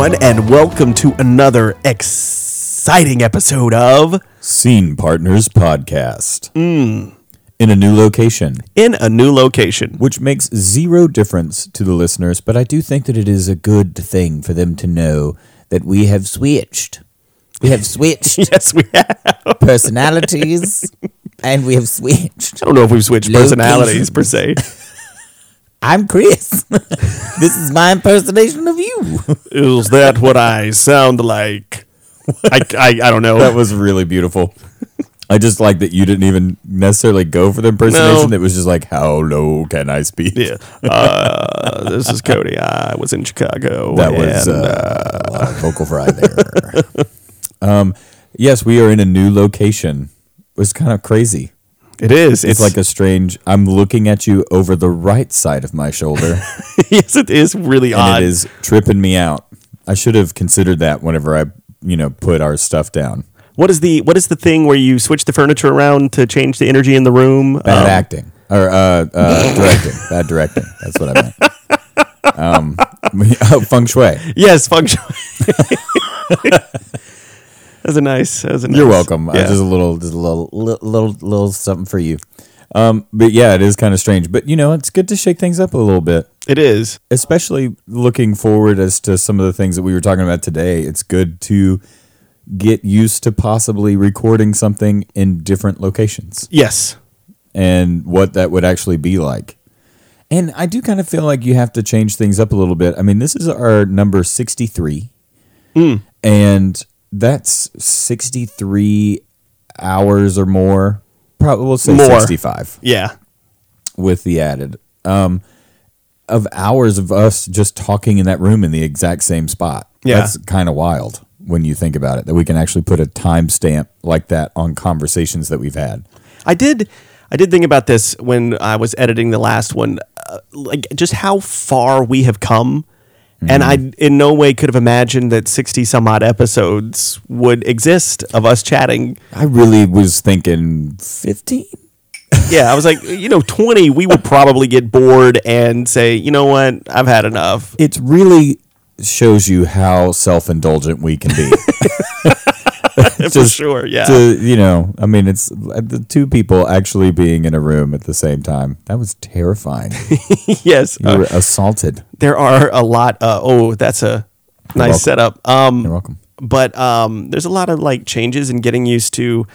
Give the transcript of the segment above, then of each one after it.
Everyone, and welcome to another exciting episode of Scene Partners Podcast. Hmm. In a new location, In a New Location. which makes zero difference to the listeners, but I do think that it is a good thing for them to know that we have switched. We have switched Yes, we have. personalities and we have switched. I don't know if we've switched personalities per se. I'm Chris. this is my impersonation of you. Is that what I sound like? I, I, I don't know. That was really beautiful. I just like that you didn't even necessarily go for the impersonation. No. It was just like, how low can I speak? yeah. Uh, this is Cody. I was in Chicago. That was and, uh, a lot of vocal fry there. um, yes, we are in a new location. It was kind of crazy. It is. It's, like a strange. I'm looking at you over the right side of my shoulder, yes, it is really and odd. it is tripping me out. I should have considered that whenever I, you know, put our stuff down. What is the what is the thing where you switch the furniture around to change the energy in the room? Bad Um, acting or uh, uh, directing. Bad directing. That's what I meant. Um, oh, feng shui. Yes, function. That's a nice. That's a nice. You're welcome. Uh, just a little, just a little, little, little, little something for you. Um, but yeah, it is kind of strange. But you know, it's good to shake things up a little bit, it is. especially looking forward as to some of the things that we were talking about today. It's good to get used to possibly recording something in different locations Yes. and what that would actually be like. And I do kind of feel like you have to change things up a little bit. I mean, this is our number 63. And that's 63 hours or more. Probably we'll say More. 65 Yeah. with the added um of hours of us just talking in that room in the exact same spot. Yeah. That's kind of wild when you think about it that we can actually put a timestamp like that on conversations that we've had. I did. I did think about this when I was editing the last one, uh, like just how far we have come, and I Mm-hmm. in no way could have imagined that sixty some odd episodes would exist of us chatting. I really was thinking 15. Yeah, I was like, you know, twenty, we would probably get bored and say, you know what, I've had enough. It really shows you how self-indulgent we can be. For Just sure, yeah. to, you know, I mean, it's uh, the two people actually being in a room at the same time. That was terrifying. yes, You uh, were assaulted. there are a lot. Uh, oh, that's a nice welcome. setup. Um, You're welcome. but um, there's a lot of like changes and getting used to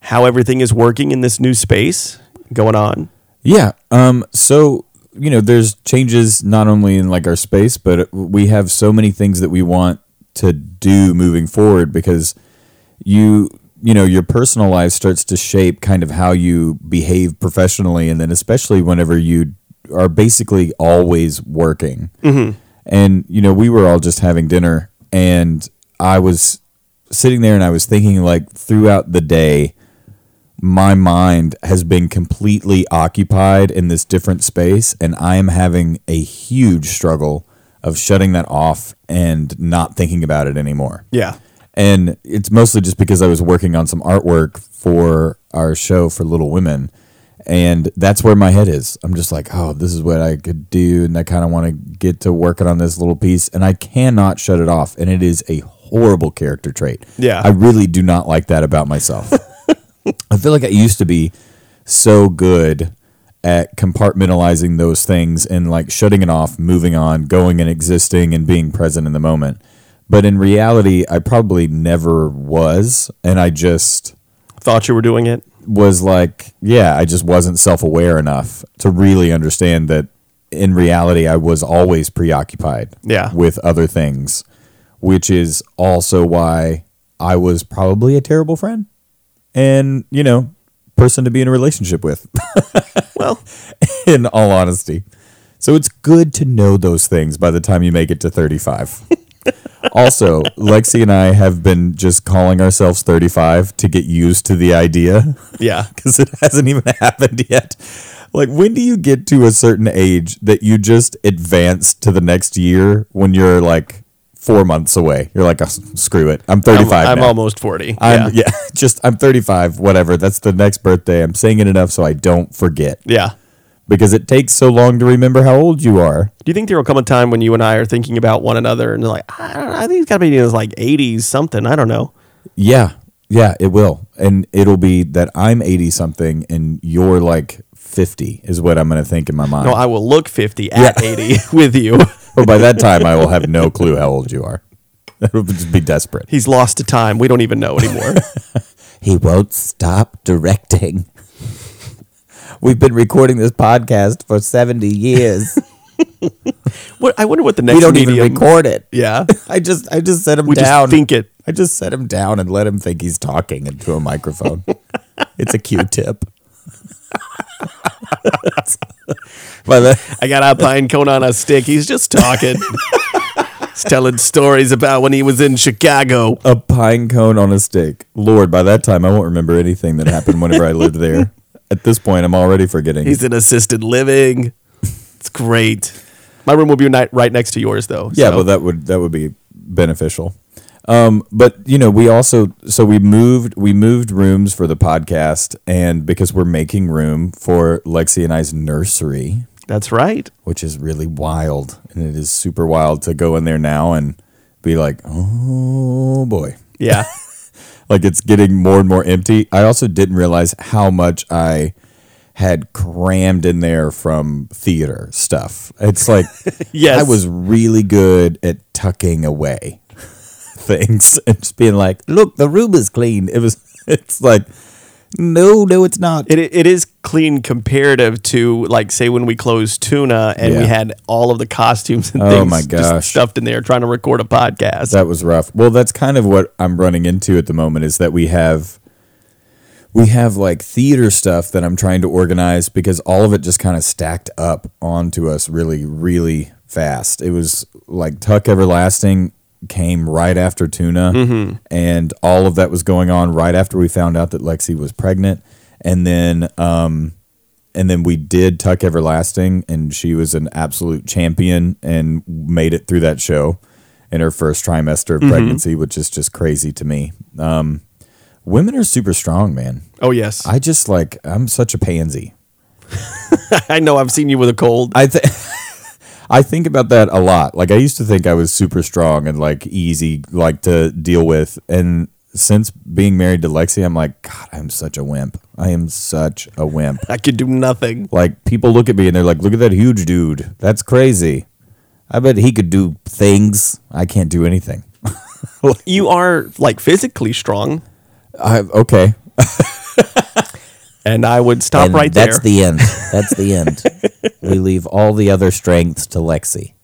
how everything is working in this new space going on. Yeah. Um. So you know, there's changes not only in like our space, but we have so many things that we want to do moving forward because you you know your personal life starts to shape kind of how you behave professionally, and then especially whenever you are basically always working. Mm-hmm. And you know, we were all just having dinner, and I was sitting there and I was thinking like throughout the day my mind has been completely occupied in this different space and I am having a huge struggle of shutting that off and not thinking about it anymore. Yeah. And it's mostly just because I was working on some artwork for our show for Little Women. And that's where my head is. I'm just like, oh, this is what I could do. And I kind of want to get to working on this little piece. And I cannot shut it off. And it is a horrible character trait. Yeah. I really do not like that about myself. I feel like I used to be so good at compartmentalizing those things and like shutting it off, moving on, going and existing and being present in the moment. But in reality, I probably never was. And I just Thought you were doing it. was like, yeah, I just wasn't self aware enough to really understand that in reality, I was always preoccupied Yeah. with other things, which is also why I was probably a terrible friend and, you know, person to be in a relationship with, Well, in all honesty. So it's good to know those things by the time you make it to 35. Also, Lexi and I have been just calling ourselves 35 to get used to the idea yeah. because it hasn't even happened yet. Like, when do you get to a certain age that you just advance to the next year when you're like four months away? You're like, oh, screw it. I'm 35 I'm, I'm almost 40. I'm, yeah. yeah, just I'm 35, whatever. That's the next birthday. I'm saying it enough so I don't forget. Yeah. Because it takes so long to remember how old you are. Do you think there will come a time when you and I are thinking about one another and they're like, I, don't know, I think it's got to be in his like 80s something. I don't know. Yeah, yeah, it will, and it'll be that I'm eighty something and you're like fifty is what I'm going to think in my mind. No, I will look 50 at 80 with you. but by that time, I will have no clue how old you are. It'll just be desperate. He's lost to time. We don't even know anymore. He won't stop directing. We've been recording this podcast for 70 years. what, I wonder what the next we don't medium. Even record it. Yeah. I just I just set him We down. just think it. I just set him down and let him think he's talking into a microphone. it's a Q-tip. By the, I got a pine cone on a stick. He's just talking. He's telling stories about when he was in Chicago. a pine cone on a stick. Lord, by that time I won't remember anything that happened whenever I lived there. At this point, I'm already forgetting. He's in assisted living. It's great. My room will be right next to yours, though. Yeah, so- well, that would that would be beneficial. Um, but you know, we also so we moved we moved rooms for the podcast, and because we're making room for Lexi and I's nursery, that's right. which is really wild, and it is super wild to go in there now and be like, oh boy, Yeah. like it's getting more and more empty. I also didn't realize how much I had crammed in there from theater stuff. It's like Yes. I was really good at tucking away things and just being like, "Look, the room is clean." It was it's like no, no it's not. It, it is clean comparative to like say when we closed tuna and we had all of the costumes and Oh things my just gosh. stuffed in there trying to record a podcast. That was rough. Well, that's kind of what I'm running into at the moment is that we have we have like theater stuff that I'm trying to organize because all of it just kind of stacked up onto us really really fast. It was like Tuck Everlasting came right after Tuna and all of that was going on right after we found out that Lexi was pregnant and then um and then we did Tuck Everlasting, and she was an absolute champion and made it through that show in her first trimester of pregnancy, which is just crazy to me. Um, women are super strong, man. oh yes, I, I just like I'm such a pansy. I know. I've seen you with a cold. I think I think about that a lot. Like I used to think I was super strong and like easy, like to deal with, and since being married to Lexi, I'm like, God, I'm such a wimp. I am such a wimp. I could do nothing. Like people look at me and they're like, "Look at that huge dude. That's crazy." I bet he could do things. I can't do anything. You are like physically strong, I okay. and I would stop And right that's there. That's the end. That's the end. we leave all the other strengths to Lexi.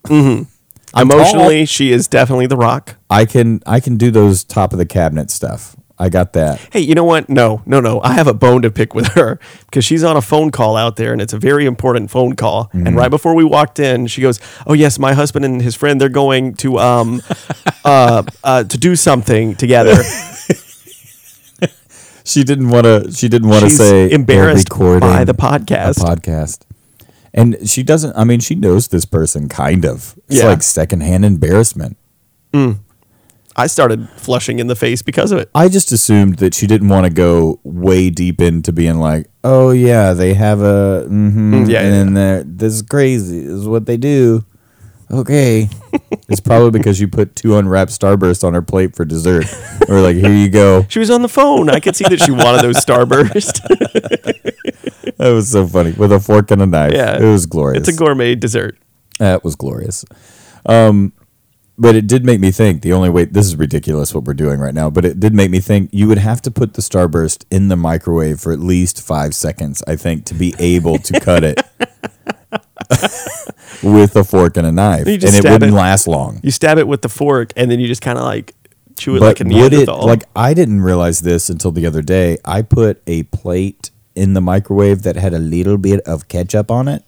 Emotionally, she is definitely the rock. I can I can do those top of the cabinet stuff. I got that. Hey, you know what? No, no, no. I have a bone to pick with her because she's on a phone call out there and it's a very important phone call. And right before we walked in, she goes, Oh, yes, my husband and his friend, they're going to um uh, uh to do something together. She didn't want to. She didn't want to say embarrassed "We're recording by the podcast. podcast. And she doesn't. I mean, she knows this person kind of. It's Yeah. like secondhand embarrassment. I started flushing in the face because of it. I just assumed that she didn't want to go way deep into being like, oh yeah, they have a, mm-hmm, Mm, yeah, and yeah, then this is crazy. This is what they do. Okay, it's probably because you put two unwrapped Starbursts on her plate for dessert. or like, here you go. She was on the phone. I could see that she wanted those Starbursts. That was so funny with a fork and a knife. yeah. it was glorious. It's a gourmet dessert. That was glorious. Um, but it did make me think. The only way this is ridiculous what we're doing right now, but it did make me think you would have to put the starburst in the microwave for at least five seconds. I think to be able to cut it with a fork and a knife, and it wouldn't it. last long. You stab it with the fork and then you just kind of like chew it But like a would it like I didn't realize this until the other day. I put a plate in the microwave that had a little bit of ketchup on it.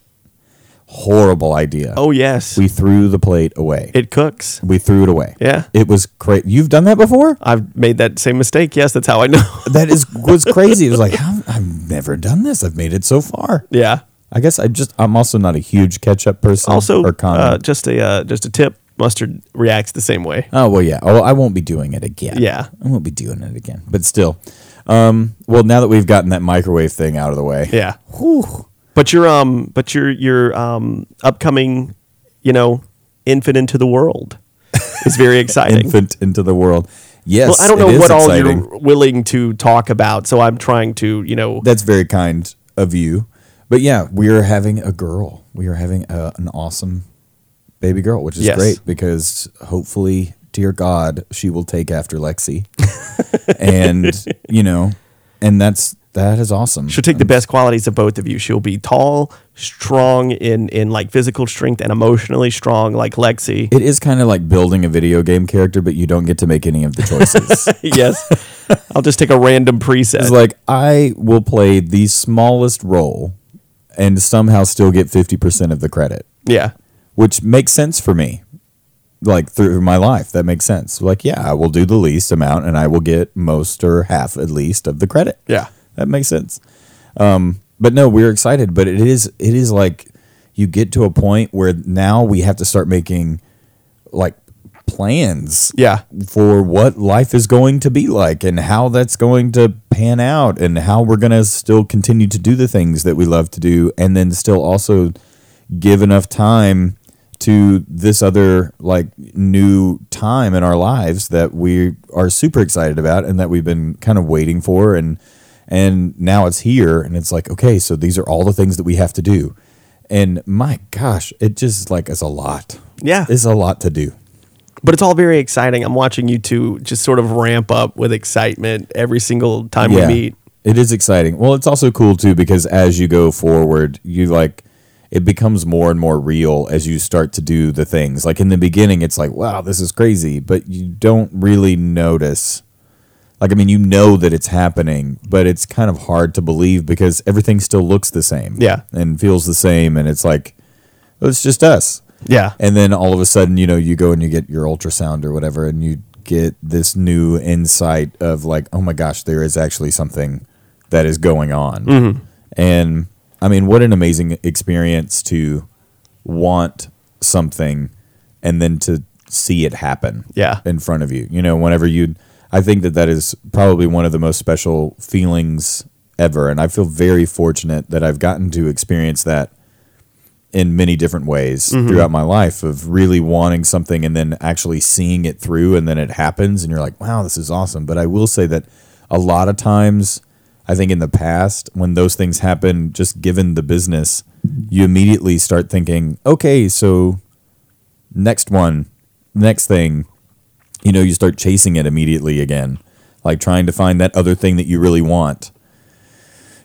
Horrible idea. oh, yes. We threw the plate away. it cooks. we threw it away. Yeah. It was great. You've done that before? I've made that same mistake. Yes, that's how I know. That is was crazy. It was like, I've never done this. I've made it so far. yeah. I guess I just I'm also not a huge ketchup person. Also, or uh, just a uh, just a tip: mustard reacts the same way. oh well, yeah. Oh, I won't be doing it again. Yeah. I won't be doing it again. But still, um, well, now that we've gotten that microwave thing out of the way, Yeah. whew, But your um, but your your um, upcoming, you know, infant into the world is very exciting. Infant into the world. Yes. well, I don't know what all you're willing to talk about, so I'm trying to, you know, That's very kind of you. But yeah, we are having a girl. We are having a, an awesome baby girl, which is Yes. great because hopefully, dear God, she will take after Lexi. and, you know, and that's that is awesome. she'll take the best qualities of both of you. She'll be tall, strong in in like physical strength, and emotionally strong like Lexi. It is kind of like building a video game character, but you don't get to make any of the choices. yes, I'll just take a random preset. It's like I will play the smallest role and somehow still get 50% of the credit, yeah, which makes sense for me. Like through my life, that makes sense. Like, yeah, I will do the least amount and I will get most or half at least of the credit. yeah, That makes sense. Um, but no, we're excited, but it is it is like you get to a point where now we have to start making like plans yeah, for what life is going to be like and how that's going to pan out and how we're going to still continue to do the things that we love to do and then still also give enough time to this other like new time in our lives that we are super excited about and that we've been kind of waiting for and and now it's here and it's like okay so these are all the things that we have to do. And my gosh it just like is a lot. Yeah. it's a lot to do but it's all very exciting. I'm watching you two just sort of ramp up with excitement every single time we meet. It is exciting. Well, it's also cool too because as you go forward, you like it becomes more and more real as you start to do the things. Like in the beginning, it's like, wow, this is crazy, but you don't really notice. Like, I mean, you know that it's happening, but it's kind of hard to believe because everything still looks the same. Yeah. And feels the same. And it's like, well, it's just us. Yeah, And then all of a sudden, you know, you go and you get your ultrasound or whatever, and you get this new insight of like, oh my gosh, there is actually something that is going on. Mm-hmm. And I mean, what an amazing experience to want something and then to see it happen Yeah. in front of you. You know, whenever you, I think that that is probably one of the most special feelings ever. And I feel very fortunate that I've gotten to experience that in many different ways mm-hmm. throughout my life of really wanting something and then actually seeing it through and then it happens and you're like, wow, this is awesome. But I will say that a lot of times, I think in the past, when those things happen, just given the business, you immediately start thinking, okay, so next one, next thing, you know, you start chasing it immediately again, like trying to find that other thing that you really want.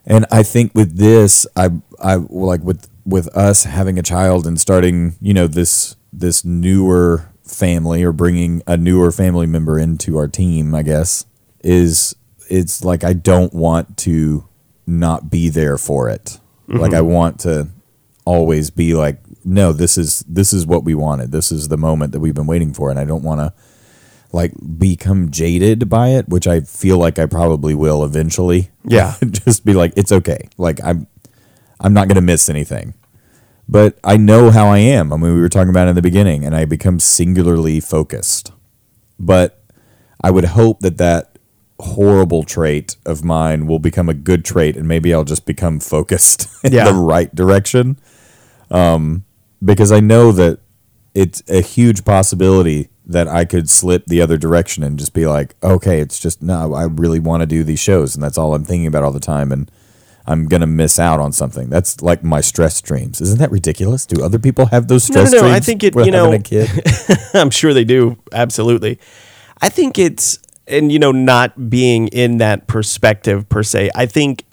And I think with this, I I like with with us having a child and starting, you know, this this newer family or bringing a newer family member into our team, I guess, is it's like I don't want to not be there for it. Mm-hmm. Like I want to always be like, no, this is this is what we wanted. This is the moment that we've been waiting for, and I don't want to like become jaded by it, which I feel like I probably will eventually. Yeah. just be like, it's okay. Like I'm, I'm not gonna miss anything. But I know how I am. I mean, we were talking about it in the beginning, and I become singularly focused. But I would hope that that horrible trait of mine will become a good trait, and maybe I'll just become focused in Yeah. the right direction. Um, because I know that it's a huge possibility that I could slip the other direction and just be like, okay, it's just no, I really want to do these shows, and that's all I'm thinking about all the time, and I'm gonna miss out on something. That's like my stress dreams. Isn't that ridiculous? Do other people have those stress No, no, no, I think it- you know-. I'm sure they do. Absolutely. I think it's, and you know, not being in that perspective per se. I think,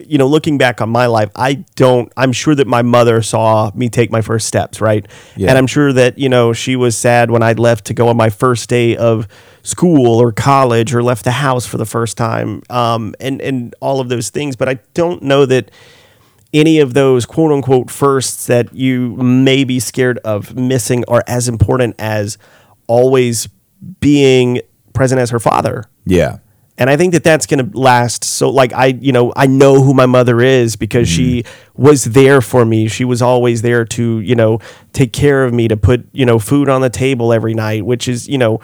you know, looking back on my life, I don't, I'm sure that my mother saw me take my first steps, right? Yeah. And I'm sure that, you know, she was sad when I left to go on my first day of school or college or left the house for the first time um, and, and all of those things. But I don't know that any of those quote unquote firsts that you may be scared of missing are as important as always being present as her father. yeah, And I think that that's going to last. So, like, I, you know, I know who my mother is because she was there for me. She was always there to, you know, take care of me, to put, you know, food on the table every night, which is, you know,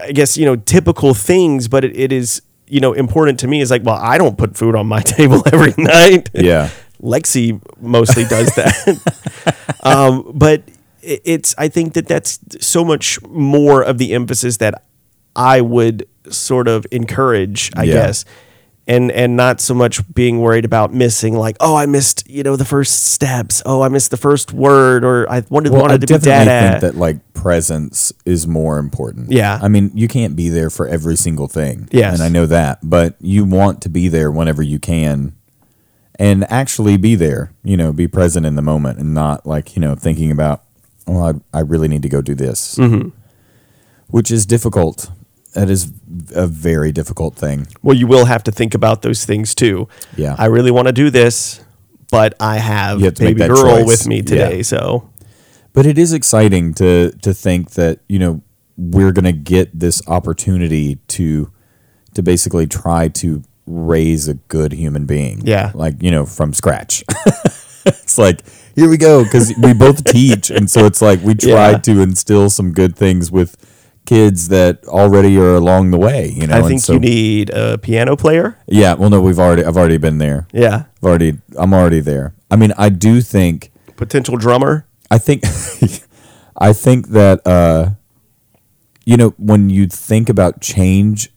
I guess, you know, typical things, but it, it is, you know, important to me is like, well, I don't put food on my table every night. yeah. Lexi mostly does that. um, but it's I think that that's so much more of the emphasis that I would sort of encourage, I Yeah. guess. And and not so much being worried about missing like, oh, I missed, you know, the first steps. Oh, I missed the first word or I wanted Well, I wanted to be definitely dad think at. that like presence is more important. Yeah. I mean, you can't be there for every single thing. Yes. And I know that, but you want to be there whenever you can and actually be there, you know, be present in the moment and not like, you know, thinking about, oh, I, I really need to go do this, mm-hmm. which is difficult. That is a very difficult thing. Well, you will have to think about those things too. Yeah. I really want to do this, but I have, have baby girl choice. with me today. Yeah. So But it is exciting to to think that you know we're going to get this opportunity to to basically try to raise a good human being. Yeah. like you know from scratch. it's like here we go because we both teach, and so it's like we try Yeah. to instill some good things with kids that already are along the way. You know, I think so- you need a piano player. Yeah, well, no, we've already I've already been there. Yeah. I've already I'm already there. I mean, I do think. Potential drummer. I think I think that uh you know when you think about change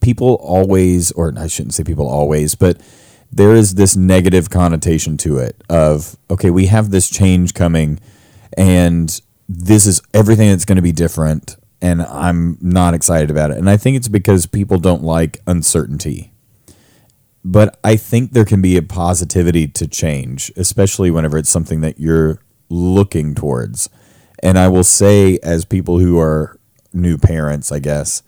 people always or I shouldn't say people always but there is this negative connotation to it of okay we have this change coming and this is everything that's going to be different and I'm not excited about it and I think it's because people don't like uncertainty but I think there can be a positivity to change, especially whenever it's something that you're looking towards. And I will say, as people who are new parents, I guess,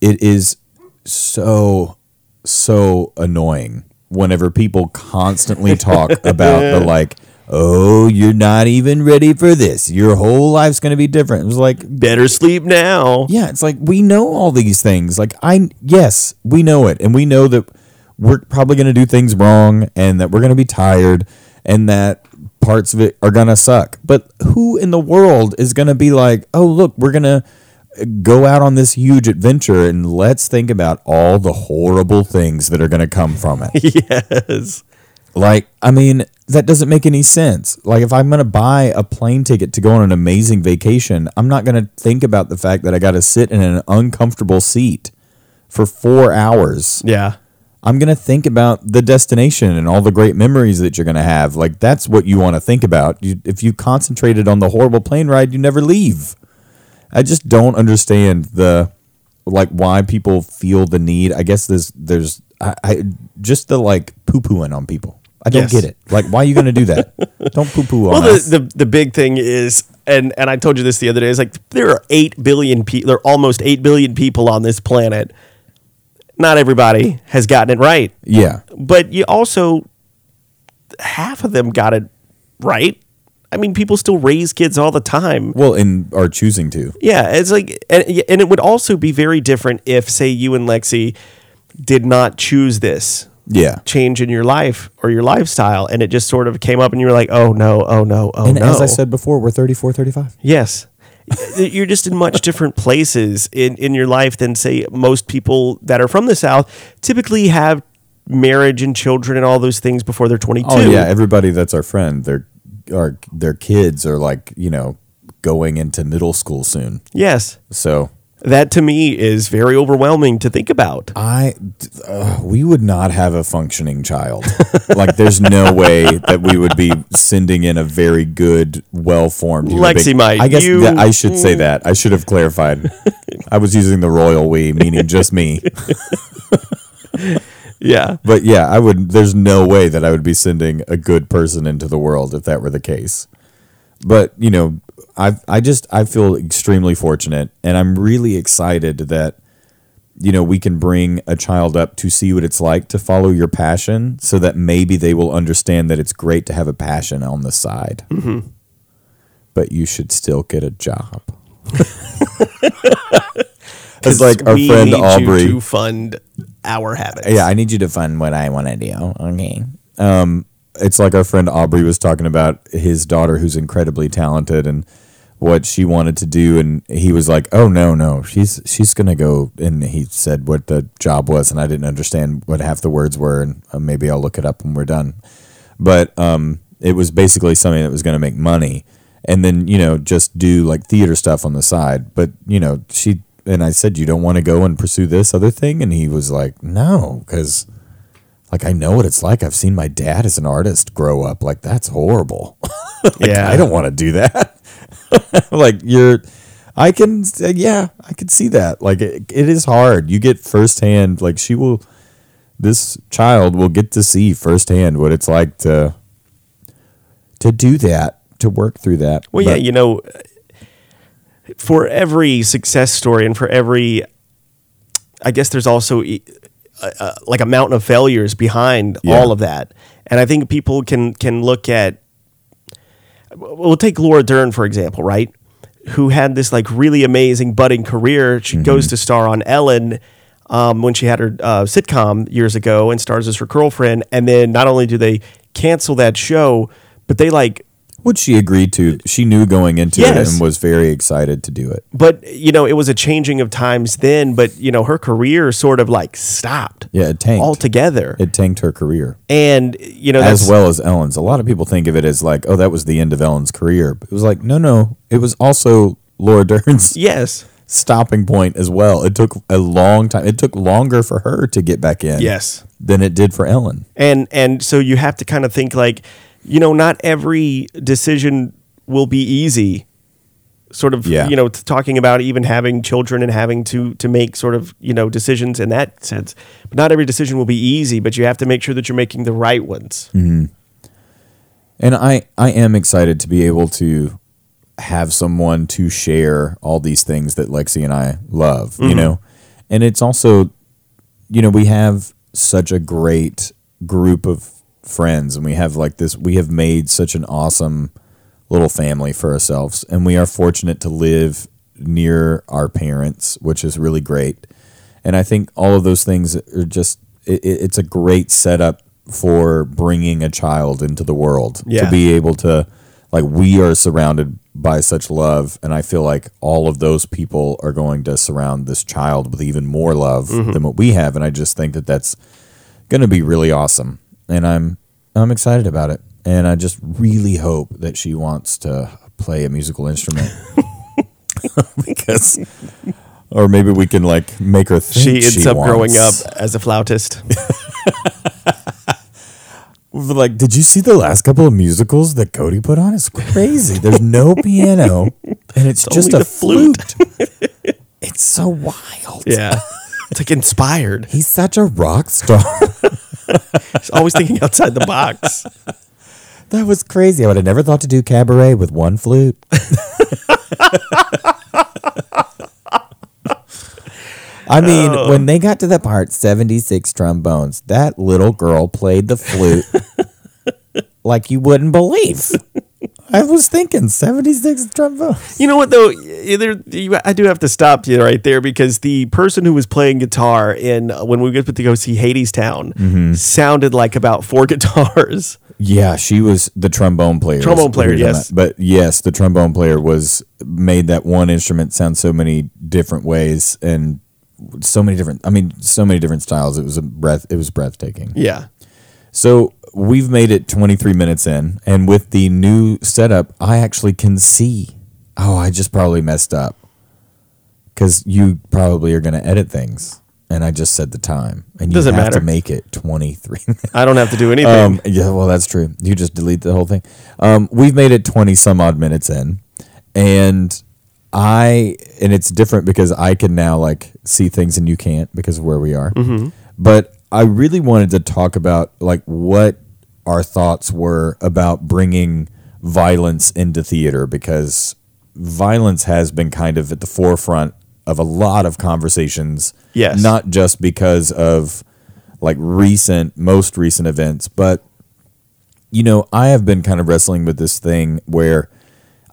it is so, so annoying whenever people constantly talk about the like, oh, you're not even ready for this. Your whole life's going to be different. It was like, Better sleep now. yeah, it's like we know all these things. Like I yes, we know it and we know that we're probably going to do things wrong and that we're going to be tired and that parts of it are going to suck. But who in the world is going to be like, "Oh, look, we're going to go out on this huge adventure and let's think about all the horrible things that are going to come from it." yes. Like, I mean, that doesn't make any sense. Like, if I'm going to buy a plane ticket to go on an amazing vacation, I'm not going to think about the fact that I got to sit in an uncomfortable seat for four hours. Yeah. I'm going to think about the destination and all the great memories that you're going to have. Like, that's what you want to think about. You, if you concentrated on the horrible plane ride, you never leave. I just don't understand the like why people feel the need. I guess there's there's I, I just the like poo pooing on people. I don't Yes. get it. Like, why are you going to do that? don't poo poo on Well, us. the, the the big thing is, and and I told you this the other day. Is like there are eight billion people. There are almost eight billion people on this planet. Not everybody has gotten it right, yeah, but you also half of them got it right. I mean, people still raise kids all the time. well, and are choosing to. Yeah, it's like, and, and it would also be very different if, say, you and Lexi did not choose this Yeah, change in your life or your lifestyle, and it just sort of came up, and you were like, "Oh no, oh no, oh no and no." as I said before, we're 34, 35. yes, you're just in much different places in in your life than say most people that are from the South typically have marriage and children and all those things before they're 22. Oh yeah, everybody that's our friend, their our their kids are like you know going into middle school soon. Yes, So that to me is very overwhelming to think about. I, uh, we would not have a functioning child. like, there's no way that we would be sending in a very good, well-formed. Lexi being. might. I guess You- that I should say that. I should have clarified. I was using the royal we, meaning just me. Yeah. But yeah, I would. There's no way that I would be sending a good person into the world if that were the case. But you know, I I just I feel extremely fortunate, and I'm really excited that you know we can bring a child up to see what it's like to follow your passion, so that maybe they will understand that it's great to have a passion on the side. Mm-hmm. But you should still get a job. It's like our friend need you Aubrey. to fund our habits. Yeah, I need you to fund what I want to do. Okay. Um, it's like our friend Aubrey was talking about his daughter, who's incredibly talented, and what she wanted to do, and he was like, "Oh no, no, she's she's gonna go." And he said what the job was, and I didn't understand what half the words were, and uh, maybe I'll look it up when we're done. but um, it was basically something that was going to make money, and then you know just do like theater stuff on the side. But you know she and I said, you don't want to go and pursue this other thing, and he was like, no, because like I know what it's like. I've seen my dad as an artist grow up. Like that's horrible. like, Yeah. I don't want to do that. like you're, I can, yeah, I can see that. Like it, it is hard. You get firsthand. Like she will, this child will get to see firsthand what it's like to to do that, to work through that. Well, yeah, you know, for every success story and for every, I guess there's also like a mountain of failures behind Yeah. all of that, and I think people can can look at. We'll take Laura Dern for example, right? Who had this like really amazing budding career. She goes to star on Ellen. Um, when she had her uh, sitcom years ago and stars as her girlfriend, and then not only do they cancel that show, but they like Which she agreed to. She knew going into it and was very excited to do it. but you know it was a changing of times then but you know her career sort of like stopped Yeah, it tanked. altogether It tanked her career. and you know as well as Ellen's. A lot of people think of it as like, oh, that was the end of Ellen's career. But it was like, no, no, it was also Laura Dern's yes stopping point as well. It took a long time. It took longer for her to get back in. Yes. Than it did for Ellen. and and so you have to kind of think like you know not every decision will be easy sort of Yeah. you know talking about even having children and having to to make sort of you know decisions in that sense but not every decision will be easy but you have to make sure that you're making the right ones mm-hmm. And I, I am excited to be able to have someone to share all these things that Lexi and I love, you mm-hmm. know? And it's also, you know, we have such a great group of friends and we have like this, we have made such an awesome little family for ourselves. And we are fortunate to live near our parents, which is really great. And I think all of those things are just, it, it- it's a great setup for bringing a child into the world Yeah. to be able to, like, we are surrounded by such love. And I feel like all of those people are going to surround this child with even more love mm-hmm. than what we have. And I just think that that's going to be really awesome. And I'm, I'm excited about it. And I just really hope that she wants to play a musical instrument. because or maybe we can like make her think she ends up growing up as a flautist. Like did you see the last couple of musicals that Cody put on? It's crazy. There's no piano and it's, just a flute. flute, it's so wild. Yeah. It's like inspired. He's such a rock star He's always thinking outside the box. that was crazy I would have never thought to do cabaret with one flute I mean, oh. when they got to the part 76 trombones, that little girl played the flute like you wouldn't believe. I was thinking 76 trombones. You know what though? Y- There, you, I do have to stop you right there because the person who was playing guitar in uh, when we went to go see Hadestown Mm-hmm. sounded like about four guitars. Yeah, she was the trombone player. Trombone player, yes. that. But yes, the trombone player was made that one instrument sound so many different ways and so many different I mean, so many different styles. It was a breath it was breathtaking. Yeah, So we've made it 23 minutes in, and with the new setup, I actually can see. Oh, I just probably messed up because you probably are going to edit things, and I just said the time, and you Doesn't have matter. to make it 23 minutes. I don't have to do anything. Um, yeah, well, that's true. You just delete the whole thing. Um, we've made it 20 some odd minutes in, and I, and it's different because I can now like see things and you can't because of where we are. But I really wanted to talk about like what our thoughts were about bringing violence into theater because violence has been kind of at the forefront of a lot of conversations. Yes. Not just because of like recent, most recent events, but you know, I have been kind of wrestling with this thing where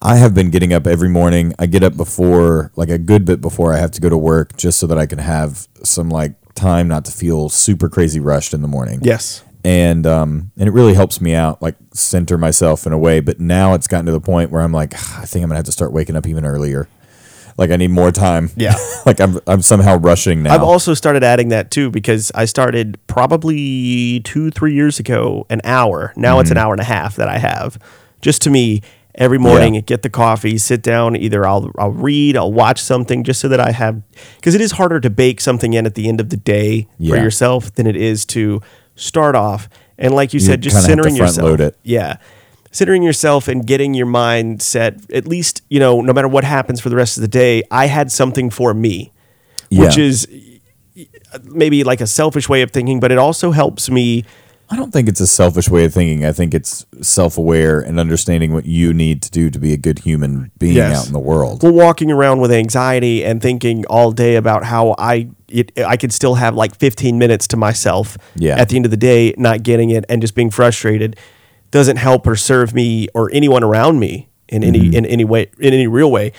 I have been getting up every morning. I get up before, like a good bit before I have to go to work, just so that I can have some like time not to feel super crazy rushed in the morning yes, and um, and it really helps me out, like center myself in a way. But now it's gotten to the point where I'm like, "Ah, I think I'm gonna have to start waking up even earlier. like I need more time. Yeah. like I'm I'm somehow rushing now. I've also started adding that too because I started probably two, three years ago, an hour. Now it's an hour and a half that I have just to me every morning. Yeah. Get the coffee, sit down. Either I'll I'll read, I'll watch something, just so that I have because it is harder to bake something in at the end of the day for yourself than it is to start off. And like you, You said, just kinda have to centering yourself. Yeah. Centering yourself and getting your mind set, at least, you know, no matter what happens for the rest of the day, I had something for me, which Yeah. is maybe like a selfish way of thinking, but it also helps me. I don't think it's a selfish way of thinking. I think it's self aware and understanding what you need to do to be a good human being Yes. out in the world. Well, walking around with anxiety and thinking all day about how I it, I could still have like 15 minutes to myself Yeah. at the end of the day, not getting it and just being frustrated doesn't help or serve me or anyone around me in any Mm-hmm. in any way in any real way.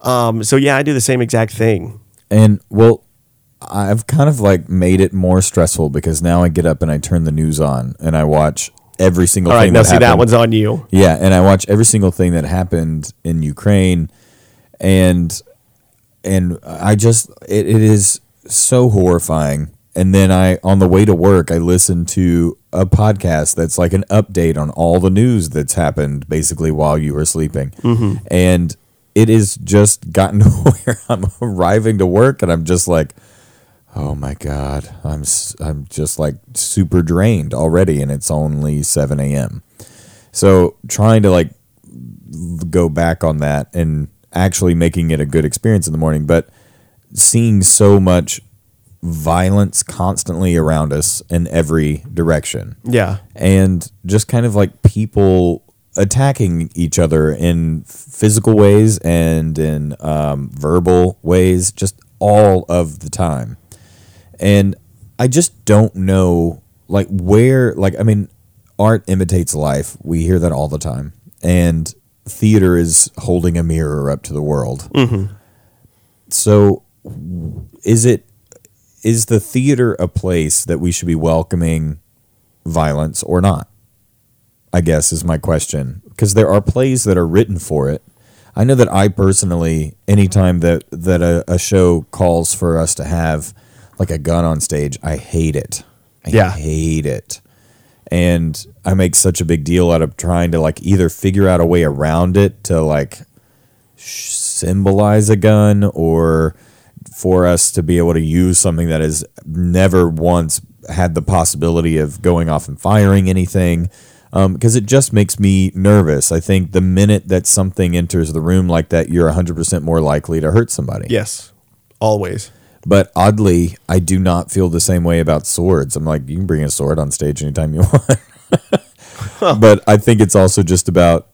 Um, so yeah, I do the same exact thing. And well, I've kind of like made it more stressful because now I get up and I turn the news on and I watch every single All right, thing now that see that one's on you. Yeah, and I watch every single thing that happened in Ukraine, and and I just it, it is so horrifying. And then I on the way to work, I listen to a podcast that's like an update on all the news that's happened basically while you were sleeping, mm-hmm. and it is just gotten to where I'm arriving to work and I'm just like. Oh my god, I'm I'm just like super drained already, and it's only seven a.m. So trying to like go back on that and actually making it a good experience in the morning, but seeing so much violence constantly around us in every direction Yeah. and just kind of like people attacking each other in physical ways and in um, verbal ways just all of the time and i just don't know like where like i mean art imitates life. We hear that all the time. And theater is holding a mirror up to the world. Mm-hmm. So is it is the theater a place that we should be welcoming violence or not? I guess is my question. Because there are plays that are written for it. I know that I personally, anytime that that a, a show calls for us to have like a gun on stage, I hate it. I Yeah. hate it, and I make such a big deal out of trying to like either figure out a way around it to like sh- symbolize a gun or for us to be able to use something that has never once had the possibility of going off and firing anything um, because it just makes me nervous. I think the minute that something enters the room like that, you're 100% more likely to hurt somebody. Yes. Always. But oddly, I do not feel the same way about swords. I'm like, you can bring a sword on stage anytime you want. But I think it's also just about,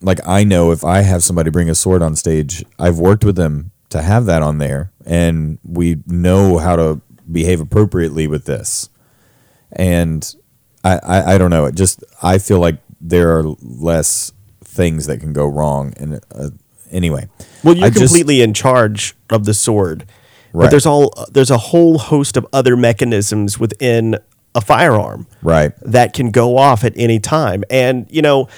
like, I know if I have somebody bring a sword on stage, I've worked with them to have that on there, and we know how to behave appropriately with this. And I, I, I don't know. It just, I feel like there are less things that can go wrong. And uh, anyway, Well, you're I just- completely in charge of the sword, but there's all there's a whole host of other mechanisms within a firearm right. that can go off at any time, and you know,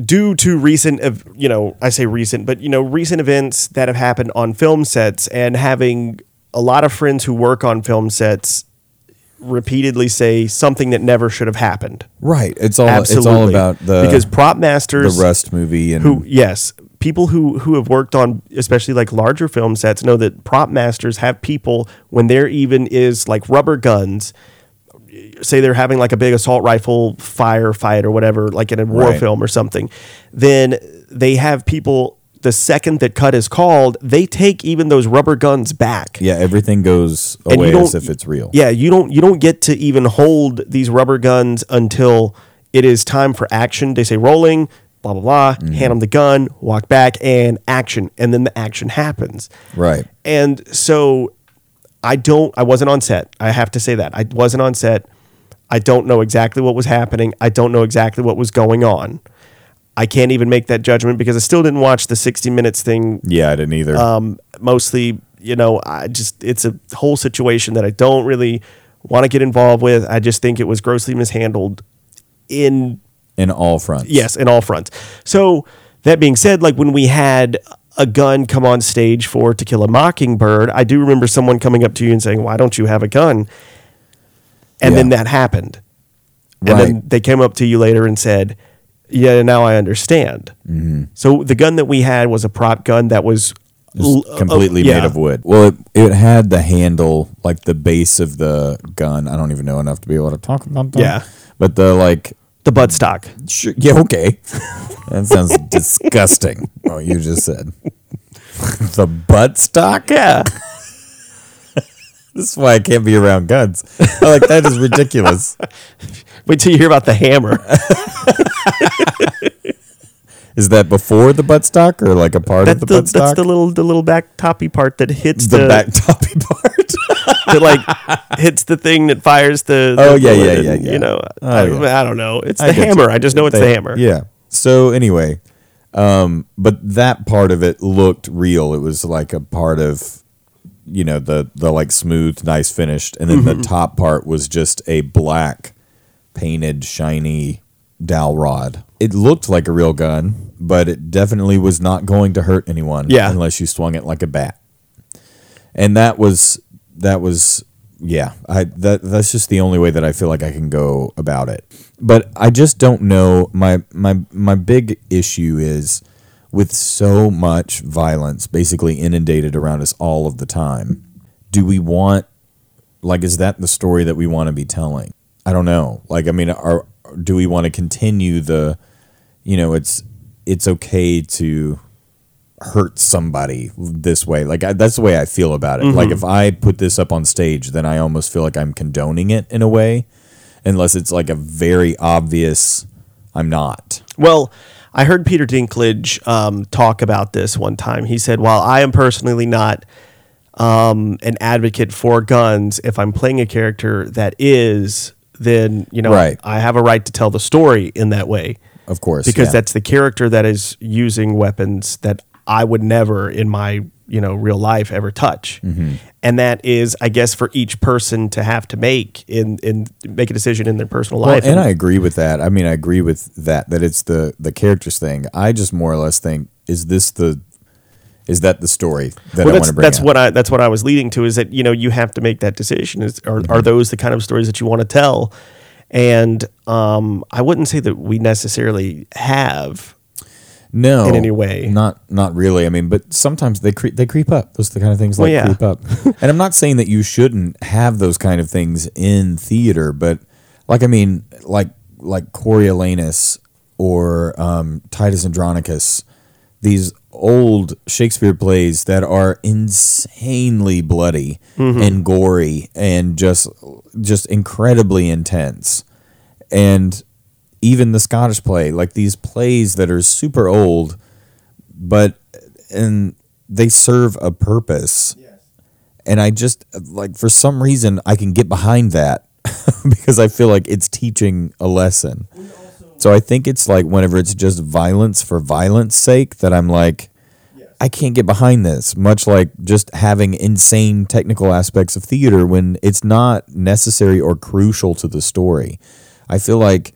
due to recent of you know I say recent, but you know recent events that have happened on film sets, and having a lot of friends who work on film sets repeatedly say something that never should have happened. Right. It's all Absolutely, it's all about the because prop masters the Rust movie and who yes people who who have worked on especially like larger film sets know that prop masters have people when there even is like rubber guns say they're having like a big assault rifle firefight or whatever like in a war Right. film or something then they have people the second that cut is called they take even those rubber guns back yeah, everything goes away as if it's real. Yeah, you don't you don't get to even hold these rubber guns until it is time for action. They say rolling, blah blah blah. Mm-hmm. Hand them the gun, walk back, and action, and then the action happens. Right. And so, I don't. I wasn't on set. I have to say that I wasn't on set. I don't know exactly what was happening. I don't know exactly what was going on. I can't even make that judgment because I still didn't watch the 60 minutes thing Yeah, I didn't either. um, mostly, you know, I just it's a whole situation that I don't really want to get involved with. I just think it was grossly mishandled in in all fronts. yes, in all fronts. So that being said, like when we had a gun come on stage for To Kill a Mockingbird, I do remember someone coming up to you and saying, "Why don't you have a gun?" And then that happened. And then they came up to you later and said, "Yeah, now I understand." Mm-hmm. So the gun that we had was a prop gun that was l- uh, completely yeah. made of wood. Well, it, it had the handle, like the base of the gun. I don't even know enough to be able to talk about that. Yeah. But the like, the buttstock. sure, yeah, okay. that sounds disgusting. What you just said the butt stock. Yeah. This is why I can't be around guns. I'm like that is ridiculous. Wait till you hear about the hammer. Is that before the butt stock or like a part That's of the, the butt stock? that's the little the little back toppy part that hits the the, back toppy part. That like hits the thing that fires the. Oh, the yeah, yeah, and, yeah, yeah. You know, Oh, I, yeah. I don't know. It's the get hammer. you. I just know it's the hammer. Yeah. So anyway, um, but that part of it looked real. It was like a part of, you know, the the like smooth, nice finished, and then Mm-hmm. the top part was just a black, painted, shiny dowel rod. It looked like a real gun, but it definitely was not going to hurt anyone. Yeah. unless you swung it like a bat. And that was that was yeah. I that that's just the only way that I feel like I can go about it. But I just don't know. My my my big issue is with so much violence basically inundated around us all of the time. Do we want like is that the story that we want to be telling? I don't know. Like I mean are do we want to continue the you know it's it's okay to hurt somebody this way. Like I, that's the way I feel about it. Like if I put this up on stage, then I almost feel like I'm condoning it in a way, unless it's like a very obvious. I'm not. Well, I heard Peter Dinklage um, talk about this one time. He said, "While I am personally not um, an advocate for guns, if I'm playing a character that is, then you know Right. I have a right to tell the story in that way." Of course, because yeah. that's the character that is using weapons that I would never in my you know real life ever touch, Mm-hmm. and that is I guess for each person to have to make in in make a decision in their personal Well, life. and I agree with that. I mean, I agree with that. That it's the the characters thing. I just more or less think is this the is that the story that well, I want to bring? that's up? what I that's what I was leading to is that you know you have to make that decision. Is are, Mm-hmm. are those the kind of stories that you want to tell? And um, I wouldn't say that we necessarily have. No in any way. Not not really. I mean, but sometimes they creep they creep up. Those are the kind of things Well, like yeah. creep up. and I'm not saying that you shouldn't have those kind of things in theater, but like I mean, like like Coriolanus or um, Titus Andronicus, these old Shakespeare plays that are insanely bloody Mm-hmm. and gory and just just incredibly intense. And even the Scottish play, like these plays that are super old, but and they serve a purpose. Yes. And I just like for some reason I can get behind that because I feel like it's teaching a lesson. So I think it's like whenever it's just violence for violence sake that I'm like I can't get behind this, much like just having insane technical aspects of theater when it's not necessary or crucial to the story. I feel like,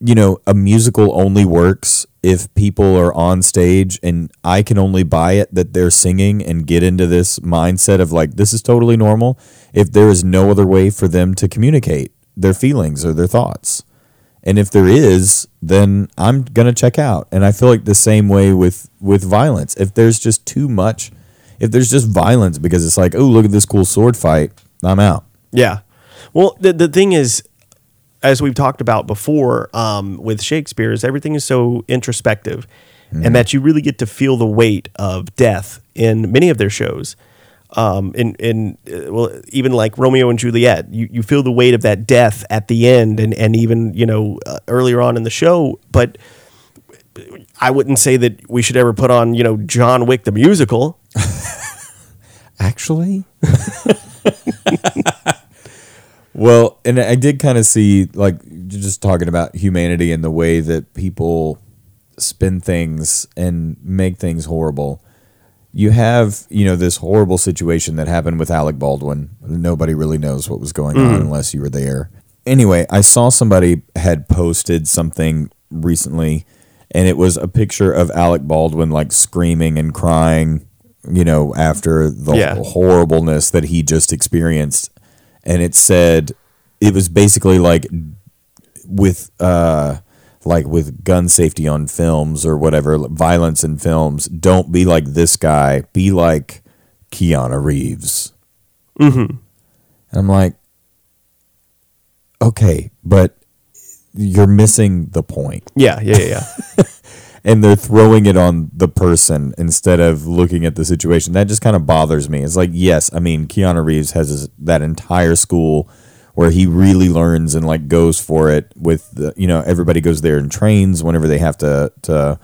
you know, a musical only works if people are on stage and I can only buy it that they're singing and get into this mindset of like, this is totally normal if there is no other way for them to communicate their feelings or their thoughts. And if there is, then I'm gonna check out. And I feel like the same way with with violence. If there's just too much, if there's just violence because it's like, oh, look at this cool sword fight, I'm out. Yeah. Well, the the thing is, as we've talked about before, um, with Shakespeare, is everything is so introspective, and that you really get to feel the weight of death in many of their shows. Um, in in uh, well, even like Romeo and Juliet, you, you feel the weight of that death at the end, and and even you know uh, earlier on in the show, but. I wouldn't say that we should ever put on, you know, John Wick the musical. Actually, well, and I did kind of see like just talking about humanity and the way that people spin things and make things horrible. You have, you know, this horrible situation that happened with Alec Baldwin. Nobody really knows what was going on mm. unless you were there. Anyway, I saw somebody had posted something recently and it was a picture of Alec Baldwin like screaming and crying, you know, after the Yeah. horribleness that he just experienced, and it said it was basically like with uh like with gun safety on films or whatever violence in films don't be like this guy be like keanu reeves mm-hmm. and i'm like okay but you're missing the point Yeah, yeah, yeah, yeah. and they're throwing it on the person instead of looking at the situation. That just kind of bothers me. It's like, yes, I mean, Keanu Reeves has his, that entire school where he really learns and like goes for it with the, you know, everybody goes there and trains whenever they have to, to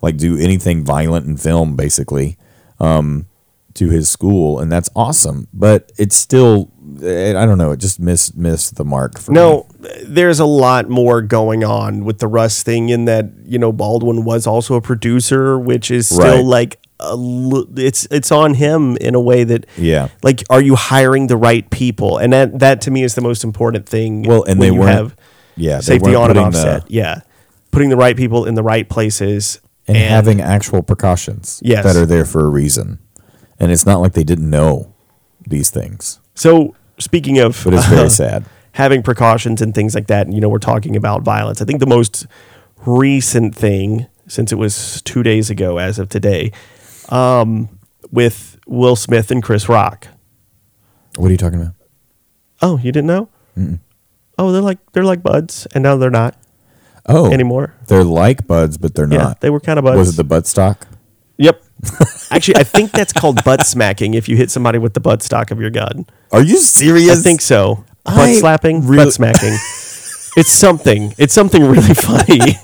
like do anything violent in film, basically, um, to his school. And that's awesome. But it's still, eh, I don't know, it just missed, missed the mark for me. No, there's a lot more going on with the Rust thing in that you know Baldwin was also a producer, which is still Right. like a—it's—it's on him in a way that Yeah. like are you hiring the right people? And that that to me is the most important thing. Well, and they you have Yeah. safety on and putting off the- set. Yeah, putting the right people in the right places and, having actual precautions Yes. that are there for a reason. And it's not like they didn't know these things, So speaking of, but it's very sad. having precautions and things like that, and you know, we're talking about violence. I think the most recent thing, since it was two days ago as of today, um, with Will Smith and Chris Rock. What are you talking about? Oh, you didn't know? Oh, they're like they're like buds, and now they're not Oh, anymore. they're like buds, but they're Yeah, not. they were kind of buds. Was it the butt stock? Yep. Actually, I think that's called butt smacking. If you hit somebody with the butt stock of your gun, Are you serious? I think so. Butt slapping, really- butt smacking. it's something. It's something really funny.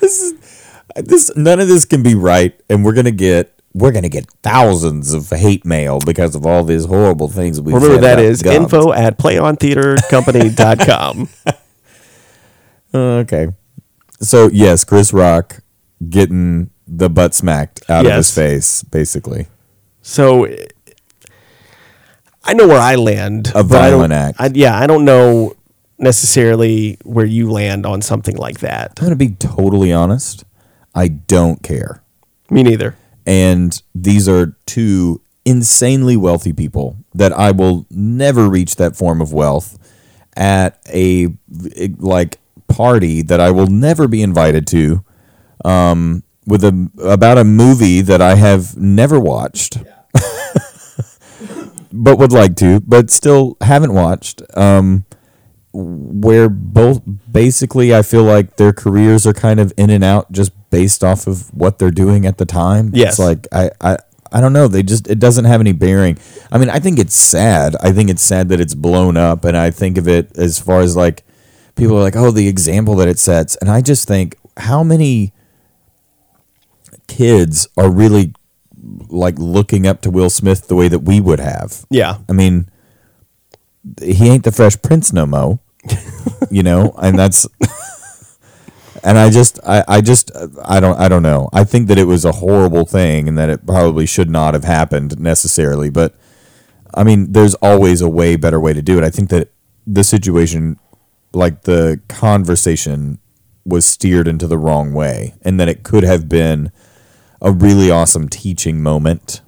this. Is this none of this can be right, and we're gonna get we're gonna get thousands of hate mail because of all these horrible things we've Remember that is info at playontheatercompany.com. Okay, so yes, Chris Rock getting the butt smacked out of his face, basically. So I know where I land. A violent act. I, yeah, I don't know necessarily where you land on something like that. I'm gonna be totally honest. I don't care. Me neither. and these are two insanely wealthy people that I will never reach that form of wealth at a like party that I will never be invited to um, with a about a movie that I have never watched but would like to but still haven't watched um, where both basically I feel like their careers are kind of in and out just based off of what they're doing at the time. Yes. It's like I, I I don't know, they just it doesn't have any bearing. I mean, I think it's sad. I think it's sad that it's blown up and I think of it as far as like people are like, "Oh, the example that it sets." And I just think how many kids are really like looking up to Will Smith the way that we would have. Yeah. I mean, he ain't the Fresh Prince no mo, you know, and that's, and I just, I, I just, I don't, I don't know. I think that it was a horrible thing, and that it probably should not have happened necessarily. But I mean, there's always a way better way to do it. I think that the situation, like the conversation, was steered into the wrong way, and that it could have been a really awesome teaching moment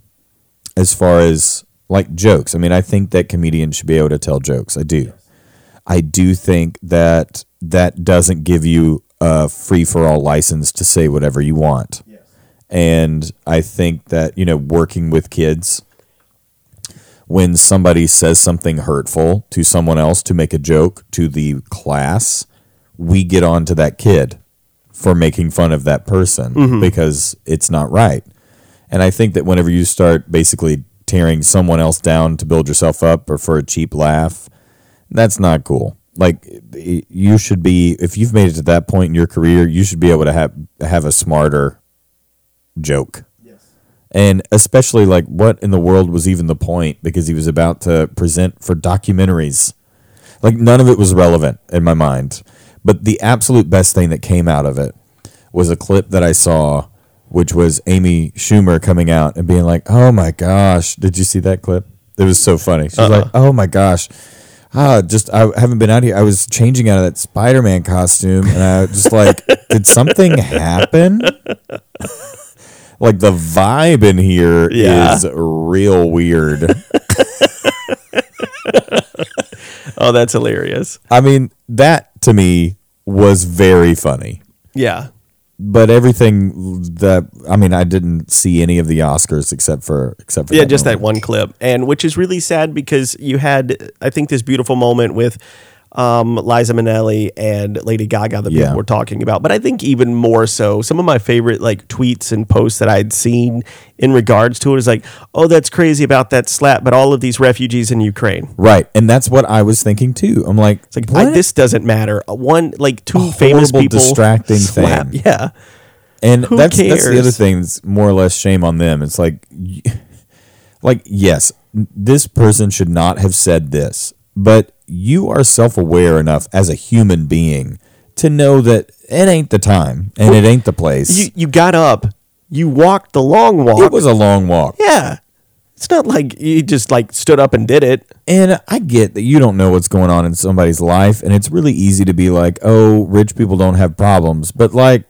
as far as like jokes. I mean, I think that comedians should be able to tell jokes. I do. I do think that that doesn't give you a free for all license to say whatever you want. And I think that, you know, working with kids, when somebody says something hurtful to someone else to make a joke to the class, we get on to that kid for making fun of that person mm-hmm. because it's not right. And I think that whenever you start basically tearing someone else down to build yourself up or for a cheap laugh, that's not cool. Like you should be if you've made it to that point in your career, you should be able to have have a smarter joke. Yes. And especially like what in the world was even the point because he was about to present for documentaries. Like none of it was relevant in my mind. But the absolute best thing that came out of it was a clip that I saw which was Amy Schumer coming out and being like, "Oh my gosh, did you see that clip? It was so funny." She's like, "Oh my gosh, ah, just I haven't been out here. I was changing out of that Spider Man costume, and I was just like, did something happen? like the vibe in here is Yeah. real weird. Oh, that's hilarious. I mean, that to me was very funny. Yeah. But everything that I mean, I didn't see any of the Oscars except for except for Yeah, just that one clip. And which is really sad because you had, I think, this beautiful moment with um, Liza Minnelli and Lady Gaga that Yeah. people were talking about. But I think even more so, some of my favorite like tweets and posts that I'd seen in regards to it is like, oh, that's crazy about that slap, but all of these refugees in Ukraine. Right, and that's what I was thinking too. I'm like, It's like I, this doesn't matter. One like two A famous horrible, people distracting slap- thing. Yeah, and who that's that's the other thing. That's more or less shame on them. It's like, like yes, this person should not have said this, but you are self aware enough as a human being to know that it ain't the time and it ain't the place. you you got up, you walked the long walk. it was a long walk. yeah. It's not like you just like stood up and did it. And I get that you don't know what's going on in somebody's life, and it's really easy to be like, "Oh, rich people don't have problems," but like,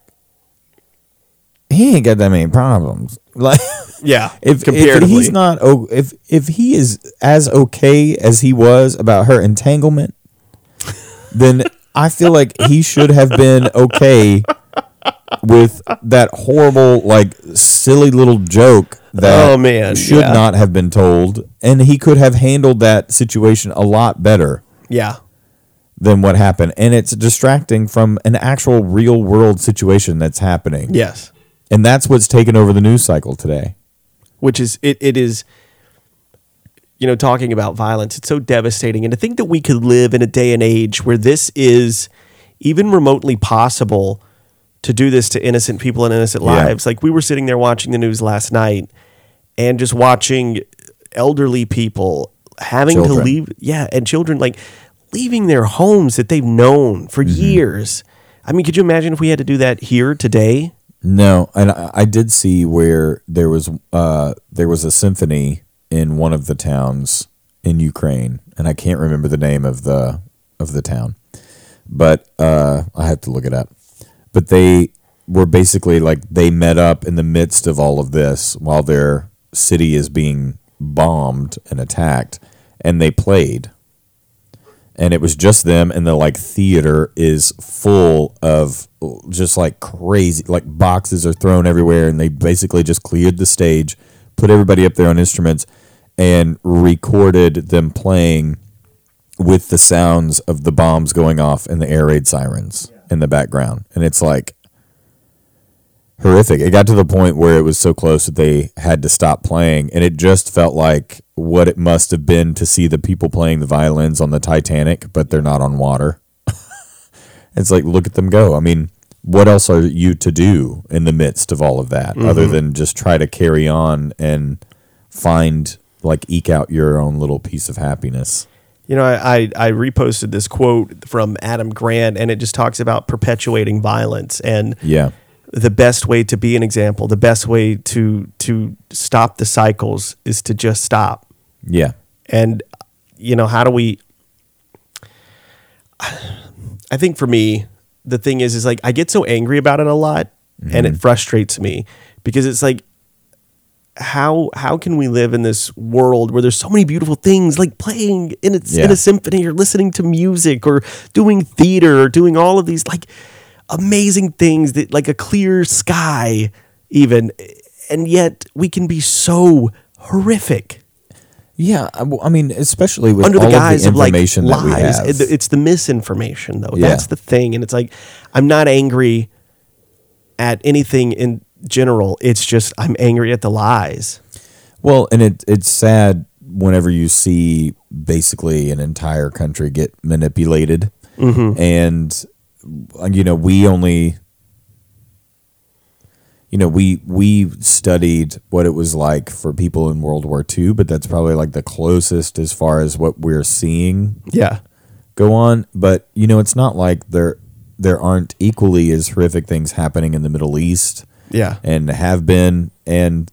he ain't got that many problems. Like, Yeah, if, if he's not, if if he is as okay as he was about her entanglement, then I feel like he should have been okay with that horrible, like, silly little joke that Oh, man, should yeah. not have been told, and he could have handled that situation a lot better yeah, than what happened. And it's distracting from an actual real world situation that's happening. yes. And that's what's taken over the news cycle today. Which is it? It is. You know, talking about violence, it's so devastating, and to think that we could live in a day and age where this is even remotely possible to do this to innocent people and innocent Yeah. lives. Like we were sitting there watching the news last night, and just watching elderly people having to leave. Yeah, and children like leaving their homes that they've known for Mm-hmm. years. I mean, could you imagine if we had to do that here today? No, and I, I did see where there was uh there was a symphony in one of the towns in Ukraine, and I can't remember the name of the of the town, but uh I have to look it up. But they were basically like they met up in the midst of all of this while their city is being bombed and attacked, and they played and it was just them and the like theater is full of just like crazy like boxes are thrown everywhere and they basically just cleared the stage put everybody up there on instruments and recorded them playing with the sounds of the bombs going off and the air raid sirens in the background. And it's like horrific. It got to the point where it was so close that they had to stop playing and it just felt like what it must have been to see the people playing the violins on the Titanic but they're not on water. It's like look at them go. I mean what else are you to do in the midst of all of that mm-hmm. other than just try to carry on and find like eke out your own little piece of happiness? You know, I, I, I reposted this quote from Adam Grant, and it just talks about perpetuating violence. And yeah the best way to be an example, the best way to to stop the cycles is to just stop. yeah And you know, how do we? I think for me, the thing is, is like I get so angry about it a lot, and it mm-hmm. frustrates me because it's like how how can we live in this world where there's so many beautiful things like playing in a, in a symphony or listening to music or doing theater or doing all of these like amazing things that like a clear sky even and yet we can be so horrific. Yeah I, mean especially with under the guise of of, like information that we lies. have. It's the misinformation though. Yeah. that's the thing and it's like i'm not angry at anything in general. It's just i'm angry at the lies. Well, and it it's sad whenever you see basically an entire country get manipulated, and uh, you know we only, you know we we studied what it was like for people in World War II, but that's probably like the closest as far as what we're seeing yeah. go on. But you know it's not like there there aren't equally as horrific things happening in the Middle East yeah. and have been and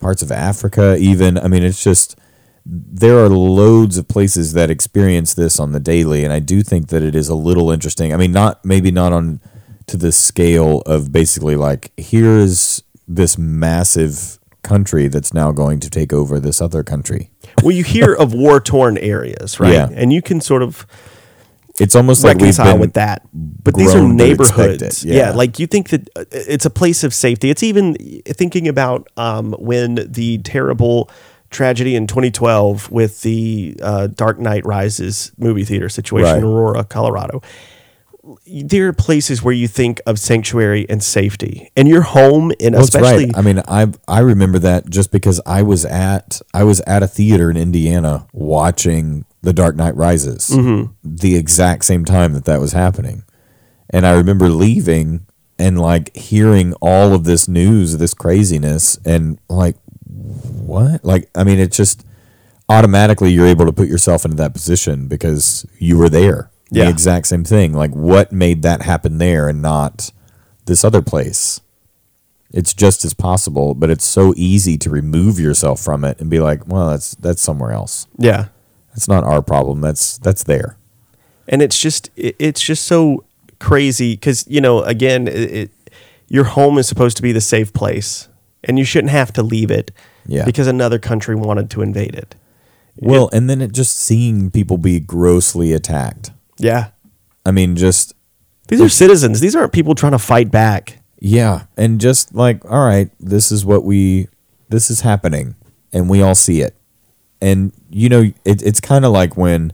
parts of Africa even. I mean it's just there are loads of places that experience this on the daily, and I do think that it is a little interesting. I mean, not maybe not on to the scale of basically like here's this massive country that's now going to take over this other country. well, you hear of war torn areas, right? Yeah. And you can sort of It's almost like we've reconcile with that. But these are grown to expect neighborhoods. Yeah. yeah. like you think that uh, it's a place of safety. It's even thinking about um, when the terrible tragedy in 2012 with the uh, Dark Knight Rises movie theater situation in Aurora, Colorado. There are places where you think of sanctuary and safety, and your home, and Well, especially right. I mean, I I remember that just because I was at I was at a theater in Indiana watching The Dark Knight Rises, Mm-hmm. the exact same time that that was happening, and I remember leaving and like hearing all of this news, this craziness, and like what? Like, I mean, it's just automatically you're able to put yourself into that position because you were there. Yeah. The exact same thing. Like, what made that happen there and not this other place? It's just as possible, but it's so easy to remove yourself from it and be like, well, that's that's somewhere else. yeah, That's not our problem. That's that's there. and it's just it's just so crazy because you know again it, it, your home is supposed to be the safe place and you shouldn't have to leave it Yeah. because another country wanted to invade it Well, and then it just seeing people be grossly attacked. yeah I mean, just these are citizens these aren't people trying to fight back Yeah, and just like, all right, this is what we, this is happening, and we all see it. And you know, it, it's kind of like when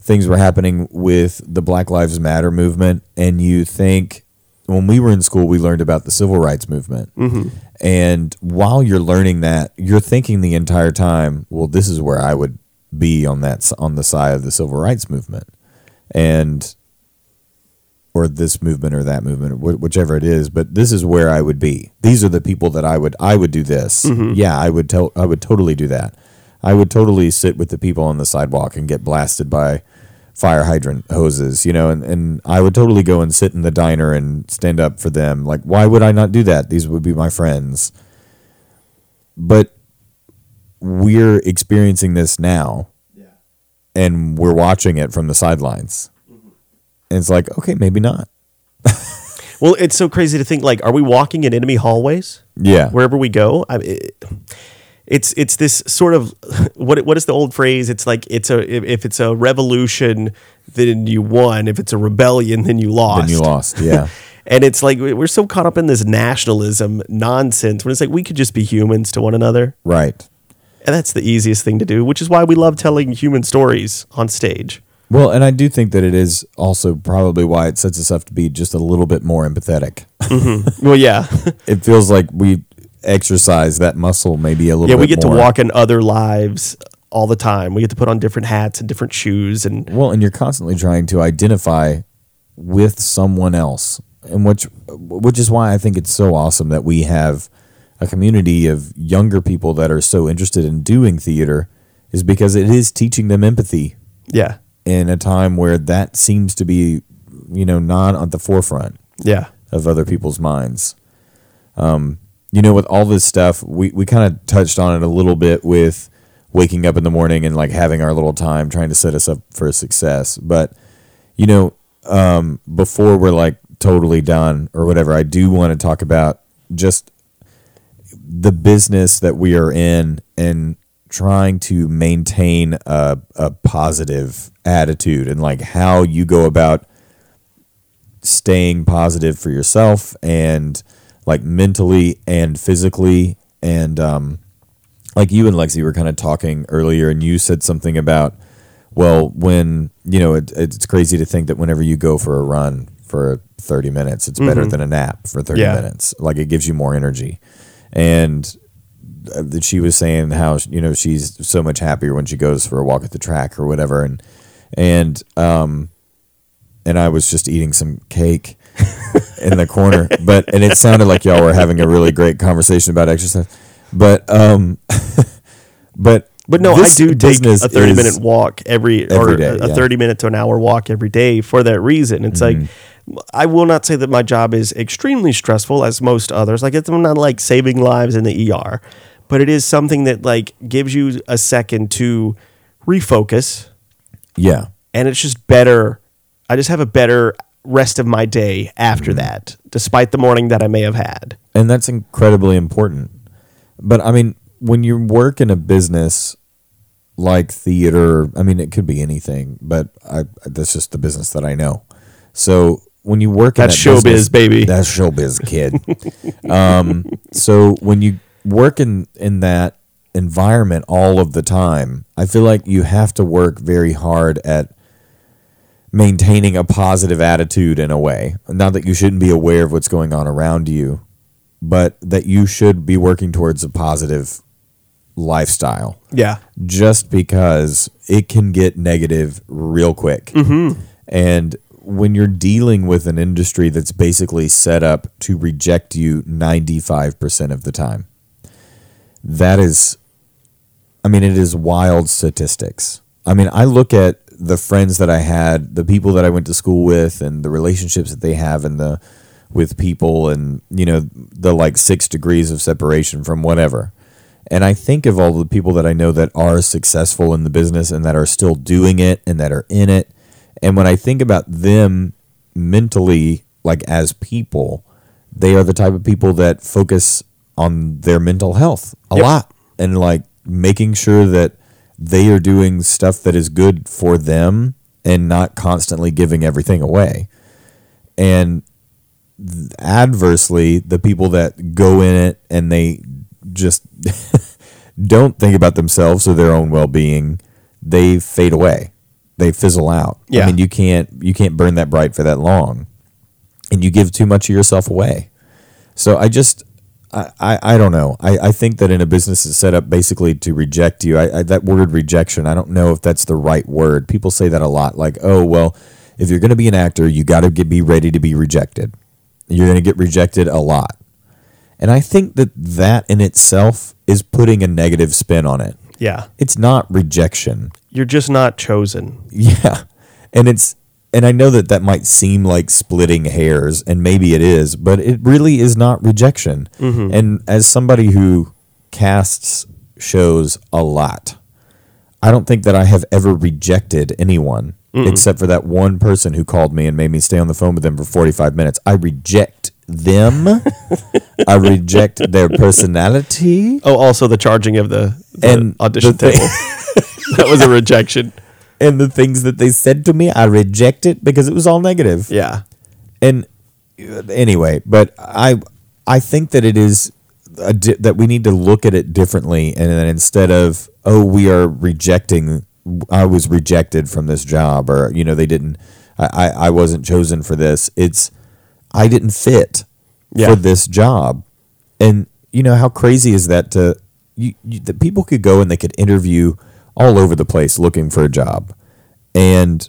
things were happening with the Black Lives Matter movement, and you think when we were in school, we learned about the civil rights movement, mm-hmm. and while you're learning that, you're thinking the entire time, well, this is where I would be on that on the side of the civil rights movement, and or this movement or that movement, wh- whichever it is. But this is where I would be. These are the people that I would I would do this. Mm-hmm. Yeah, I would tell I would totally do that. I would totally sit with the people on the sidewalk and get blasted by fire hydrant hoses, you know, and, and I would totally go and sit in the diner and stand up for them. Like, why would I not do that? These would be my friends. But we're experiencing this now and we're watching it from the sidelines. Mm-hmm. And it's like, okay, maybe not. well it's so crazy to think like are we walking in enemy hallways Yeah. wherever we go I, it, it's it's this sort of what what is the old phrase it's like it's a if, if it's a revolution then you won if it's a rebellion then you lost then you lost. Yeah. And it's like we're so caught up in this nationalism nonsense when it's like we could just be humans to one another. right. And that's the easiest thing to do, which is why we love telling human stories on stage. Well, and I do think that it is also probably why it sets us up to be just a little bit more empathetic. Mm-hmm. Well, yeah. it feels like we exercise that muscle maybe a little yeah, we get more. to walk in other lives all the time. We get to put on different hats and different shoes and Well, and you're constantly trying to identify with someone else, and which which is why I think it's so awesome that we have a community of younger people that are so interested in doing theater, is because it is teaching them empathy yeah. in a time where that seems to be, you know, not at the forefront Yeah. of other people's minds. Um, you know, with all this stuff, we, we kind of touched on it a little bit with waking up in the morning and like having our little time trying to set us up for success. But, you know, um, before we're like totally done or whatever, I do want to talk about just the business that we are in and trying to maintain a, a positive attitude and like how you go about staying positive for yourself and like mentally and physically. And um like you and Lexi were kind of talking earlier and you said something about well when you know it, it's crazy to think that whenever you go for a run for 30 minutes it's better than a nap for 30 Yeah. minutes. Like it gives you more energy. And uh, that she was saying how you know she's so much happier when she goes for a walk at the track or whatever. And and um and I was just eating some cake in the corner. But and it sounded like y'all were having a really great conversation about exercise. But um, but But no, I do take a 30 minute walk every, or Every day, a, yeah. Mm-hmm. 30 minute to an hour walk every day for that reason. It's like, I will not say that my job is extremely stressful as most others. Like, it's I'm not like saving lives in the ER, but it is something that like gives you a second to refocus Yeah. and it's just better. I just have a better rest of my day after that, despite the morning that I may have had. and that's incredibly important. But I mean, when you work in a business like theater, I mean, it could be anything, but I that's just the business that I know. So when you work That's in that showbiz, business- baby. that's showbiz, kid. um, so when you work in in that environment all of the time, I feel like you have to work very hard at maintaining a positive attitude in a way. Not that you shouldn't be aware of what's going on around you, but that you should be working towards a positive lifestyle Yeah. just because it can get negative real quick. Mm-hmm. And when you're dealing with an industry that's basically set up to reject you 95% of the time, that is, I mean, it is wild statistics. I mean, I look at the friends that I had, the people that I went to school with, and the relationships that they have and the with people and you know the like six degrees of separation from whatever and I think of all the people that I know that are successful in the business and that are still doing it and that are in it. And when I think about them mentally, like as people, they are the type of people that focus on their mental health a Yep. lot and like making sure that they are doing stuff that is good for them and not constantly giving everything away. And adversely, the people that go in it and they just don't think about themselves or their own well-being, they fade away. They fizzle out. Yeah. I mean, you can't you can't burn that bright for that long, and you give too much of yourself away. So I just I, I, I don't know. I, I think that in a business is set up basically to reject you. I, I that word rejection. I don't know if that's the right word. People say that a lot. Like, oh well, if you're going to be an actor, you got to get be ready to be rejected. You're going to get rejected a lot. And I think that that in itself is putting a negative spin on it. Yeah. It's not rejection. You're just not chosen. Yeah. And it's and I know that that might seem like splitting hairs and maybe it is, but it really is not rejection. Mm-hmm. And as somebody who casts shows a lot, I don't think that I have ever rejected anyone except for that one person who called me and made me stay on the phone with them for 45 minutes. I reject them. I reject their personality. Oh, also the charging of the, the And audition the thing- table. that was a rejection. And the things that they said to me, I reject it because it was all negative. Yeah. and uh, anyway, but I I think that it is a di- that we need to look at it differently, and then instead of oh we are rejecting, I was rejected from this job, or you know they didn't, I I, I wasn't chosen for this. It's I didn't fit Yeah. for this job, and you know how crazy is that to you, you that people could go and they could interview all over the place looking for a job, and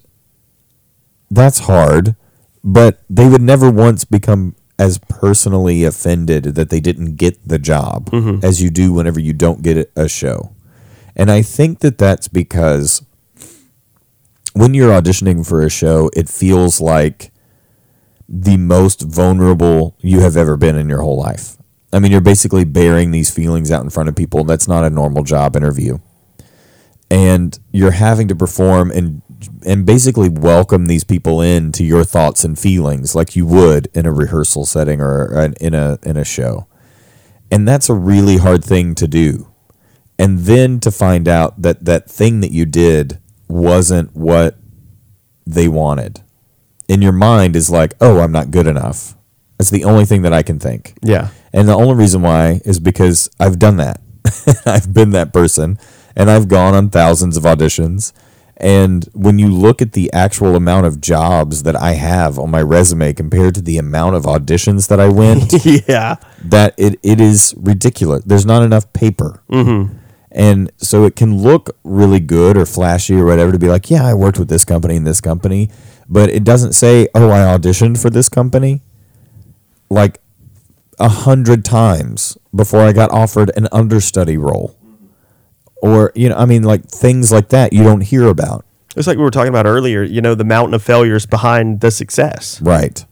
that's hard, but they would never once become as personally offended that they didn't get the job mm-hmm. as you do whenever you don't get a- a show. And I think that that's because when you're auditioning for a show, it feels like the most vulnerable you have ever been in your whole life. I mean, you're basically bearing these feelings out in front of people. That's not a normal job interview. And you're having to perform and and basically welcome these people in to your thoughts and feelings like you would in a rehearsal setting or in a in a show. And that's a really hard thing to do. And then to find out that that thing that you did wasn't what they wanted. In your mind is like, "Oh, I'm not good enough." That's the only thing that I can think. Yeah. And the only reason why is because I've done that. I've been that person and I've gone on thousands of auditions. And when you look at the actual amount of jobs that I have on my resume compared to the amount of auditions that I went, yeah. that it, it is ridiculous. There's not enough paper. Mm-hmm. And so it can look really good or flashy or whatever to be like, yeah, I worked with this company and this company, but it doesn't say, oh, I auditioned for this company like a hundred times before I got offered an understudy role. Or, you know, I mean, like things like that you don't hear about. It's like we were talking about earlier, you know, the mountain of failures behind the success. Right.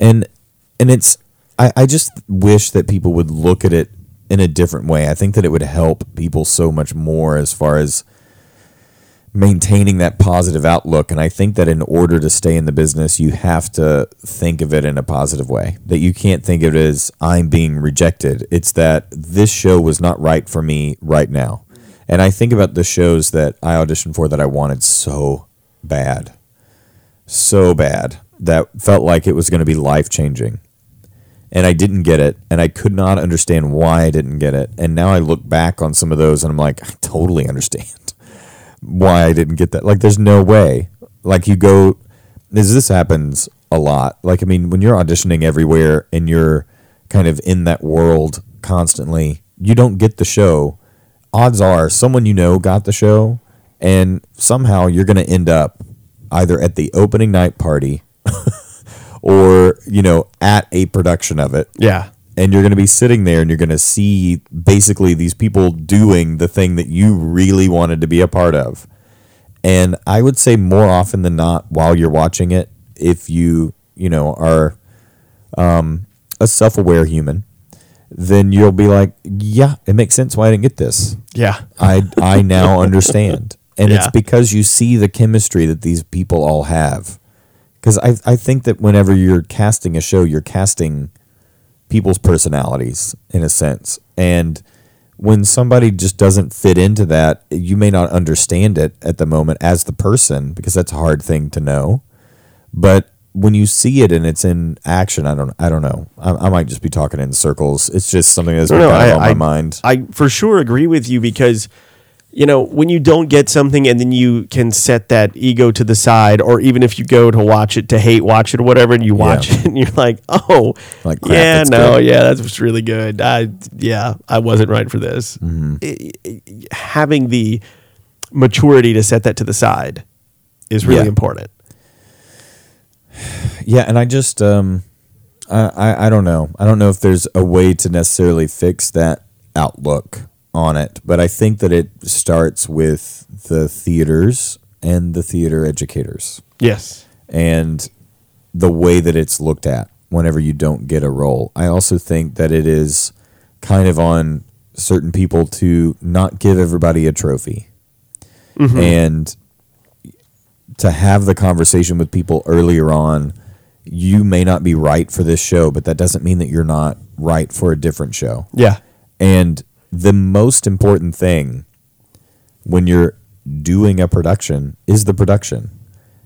And and it's I, I just wish that people would look at it in a different way. I think that it would help people so much more as far as maintaining that positive outlook. And I think that in order to stay in the business, you have to think of it in a positive way. That you can't think of it as I'm being rejected. It's that this show was not right for me right now. And I think about the shows that I auditioned for that I wanted so bad, so bad that felt like it was going to be life changing. And I didn't get it. And I could not understand why I didn't get it. And now I look back on some of those and I'm like, I totally understand why I didn't get that. Like, there's no way. Like, you go, this, this happens a lot. Like, I mean, when you're auditioning everywhere and you're kind of in that world constantly, you don't get the show. Odds are someone you know got the show, and somehow you're going to end up either at the opening night party or, you know, at a production of it Yeah. and you're going to be sitting there and you're going to see basically these people doing the thing that you really wanted to be a part of. And I would say more often than not, while you're watching it, if you, you know, are um, a self aware human, then you'll be like, yeah, it makes sense why I didn't get this. Yeah. I, I now understand. And it's because you see the chemistry that these people all have. Because I, I think that whenever you're casting a show, you're casting people's personalities in a sense. And when somebody just doesn't fit into that, you may not understand it at the moment as the person because that's a hard thing to know. But when you see it and it's in action, I don't I don't know. I, I might just be talking in circles. It's just something that's been No, I- on my mind. I for sure agree with you because you know when you don't get something and then you can set that ego to the side or even if you go to watch it to hate watch it or whatever and you watch it and you're like oh Like, crap, yeah no good. yeah that was really good I yeah I wasn't right for this Mm-hmm. I- I- having the maturity to set that to the side is really Yeah. important Yeah, and I just um I, I I don't know. I don't know if there's a way to necessarily fix that outlook on it, but I think that it starts with the theaters and the theater educators yes and the way that it's looked at whenever you don't get a role. I also think that it is kind of on certain people to not give everybody a trophy. And to have the conversation with people earlier on, you may not be right for this show, but that doesn't mean that you're not right for a different show. yeah And the most important thing when you're doing a production is the production.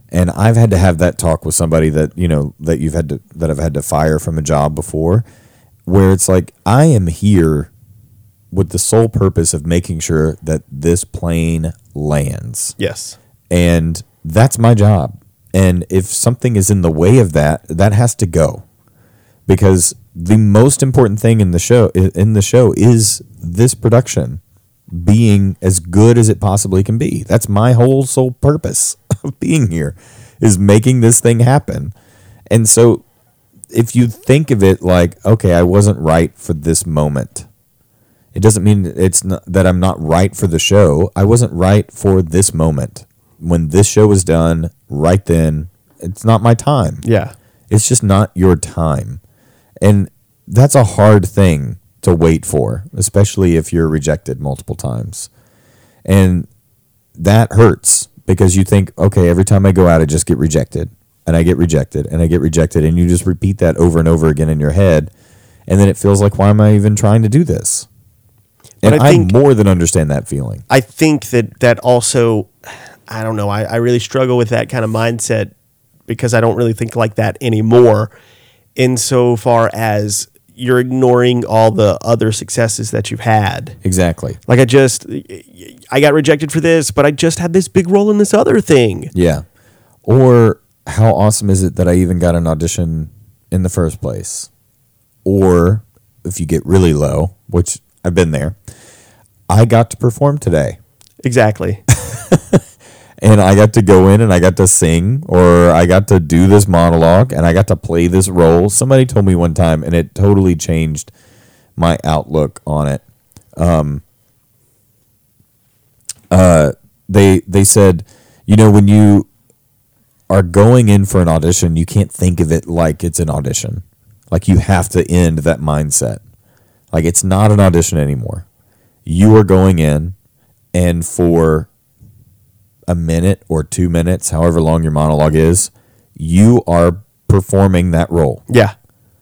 And I've had to have that talk with somebody that, you know, that you've had to that I've had to fire from a job before where it's like I am here with the sole purpose of making sure that this plane lands yes and that's my job and if something is in the way of that that has to go because the most important thing in the show in the show is this production being as good as it possibly can be that's my whole sole purpose of being here is making this thing happen and so if you think of it like okay i wasn't right for this moment it doesn't mean it's not, that I'm not right for the show. I wasn't right for this moment. When this show was done, right then, it's not my time. yeah It's just not your time. And that's a hard thing to wait for, especially if you're rejected multiple times. And that hurts because you think, okay, every time I go out, I just get rejected and I get rejected and I get rejected. And you just repeat that over and over again in your head. And then it feels like, why am I even trying to do this? But And I I, think- more than understand that feeling. I think that that also, I don't know, I, I really struggle with that kind of mindset because I don't really think like that anymore. Insofar as you're ignoring all the other successes that you've had. Exactly. Like I just, I got rejected for this, but I just had this big role in this other thing. Yeah. Or how awesome is it that I even got an audition in the first place? Or if you get really low, which I've been there, I got to perform today. Exactly. And I got to go in and I got to sing or I got to do this monologue and I got to play this role. Somebody told me one time and it totally changed my outlook on it. Um uh they they said, you know, when you are going in for an audition, you can't think of it like it's an audition. Like you have to end that mindset. Like it's not an audition anymore. You are going in and for a minute or 2 minutes, however long your monologue is, you are performing that role. Yeah.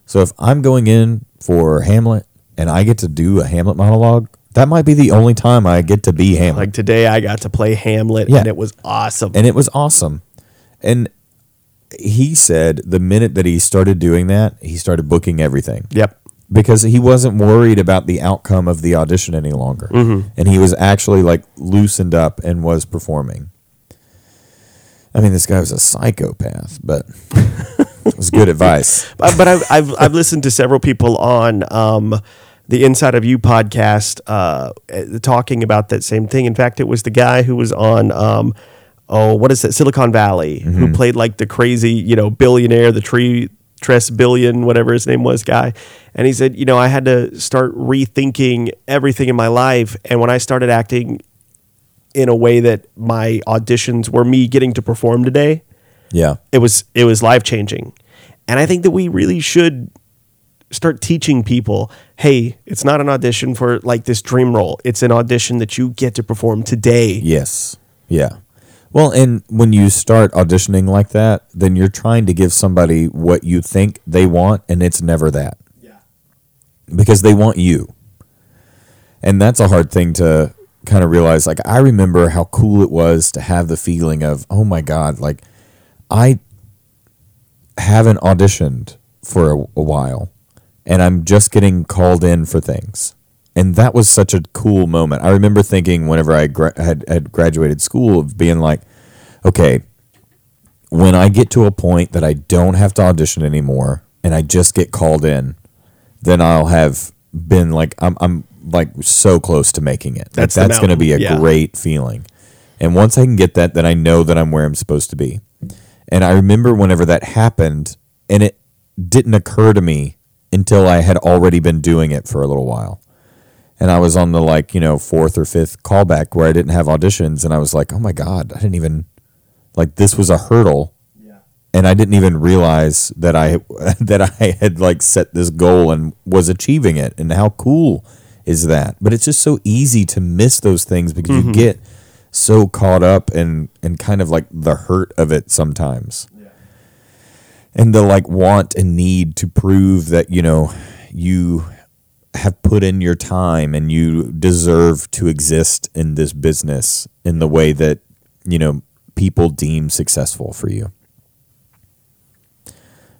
So if I'm going in for Hamlet and I get to do a Hamlet monologue, that might be the only time I get to be Hamlet. Like today, I got to play Hamlet, Yeah. and it was awesome. and it was awesome. And he said the minute that he started doing that, he started booking everything yep. Because he wasn't worried about the outcome of the audition any longer. Mm-hmm. And he was actually like loosened up and was performing. I mean, this guy was a psychopath, but it was good advice. but, but I've, I've I've listened to several people on um, the Inside of You podcast uh, eh, talking about that same thing. In fact, it was the guy who was on um, oh what is it Silicon Valley who played like the crazy you know billionaire the tree Tress billion whatever his name was guy, and he said you know I had to start rethinking everything in my life, and when I started acting in a way that my auditions were me getting to perform today Yeah. it was it was life changing and i think that we really should start teaching people hey it's not an audition for like this dream role it's an audition that you get to perform today Yes. Yeah. Well, and when you start auditioning like that, then you're trying to give somebody what you think they want, and it's never that. Yeah. Because they want you. And that's a hard thing to kind of realize. Like, I remember how cool it was to have the feeling of, oh my God, like, I haven't auditioned for a, a while, and I'm just getting called in for things and that was such a cool moment. I remember thinking whenever I gra- had had graduated school of being like, okay, when I get to a point that I don't have to audition anymore and I just get called in, then I'll have been like I'm I'm like so close to making it. That's the that's going to be a yeah. great feeling. And once I can get that, then I know that I'm where I'm supposed to be. And I remember whenever that happened, and it didn't occur to me until I had already been doing it for a little while and I was on the like you know fourth or fifth callback where I didn't have auditions, and I was like, oh my god, I didn't even like this was a hurdle, and I didn't even realize that I that I had like set this goal and was achieving it, and how cool is that? But it's just so easy to miss those things because you mm-hmm. get so caught up and and kind of like the hurt of it sometimes. And the like want and need to prove that you know you have put in your time and you deserve to exist in this business in the way that you know people deem successful for you.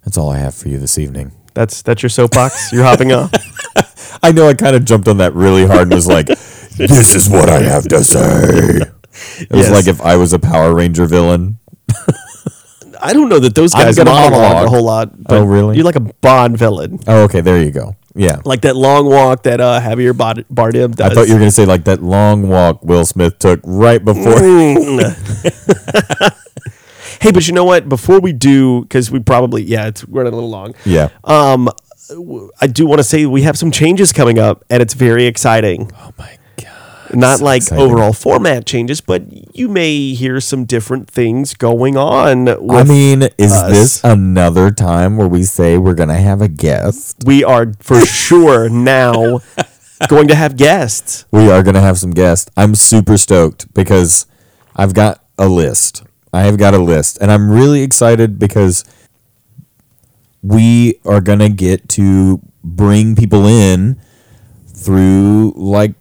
That's all i have for you this evening. That's that's your soapbox? You're hopping off? I know i kind of jumped on that really hard and was like this is what i have to say. It was Yes. like if i was a power ranger villain. I don't know that those guys monologue, monologue. a whole lot oh, but Oh, really? you're like a bond villain. Oh okay. There you go yeah like that long walk that uh javier Bard- bardem does I thought you were going to say like that long walk Will Smith took right before. hey but you know what before we do because we probably yeah it's running a little long yeah. Um, I do want to say we have some changes coming up, and it's very exciting. oh my god. Not so like exciting. overall format changes, but you may hear some different things going on. With, I mean, is us. this another time where we say we're going to have a guest? we are for sure now going to have guests. We are going to have some guests. I'm super stoked because I've got a list. I have got a list, and I'm really excited because we are going to get to bring people in through like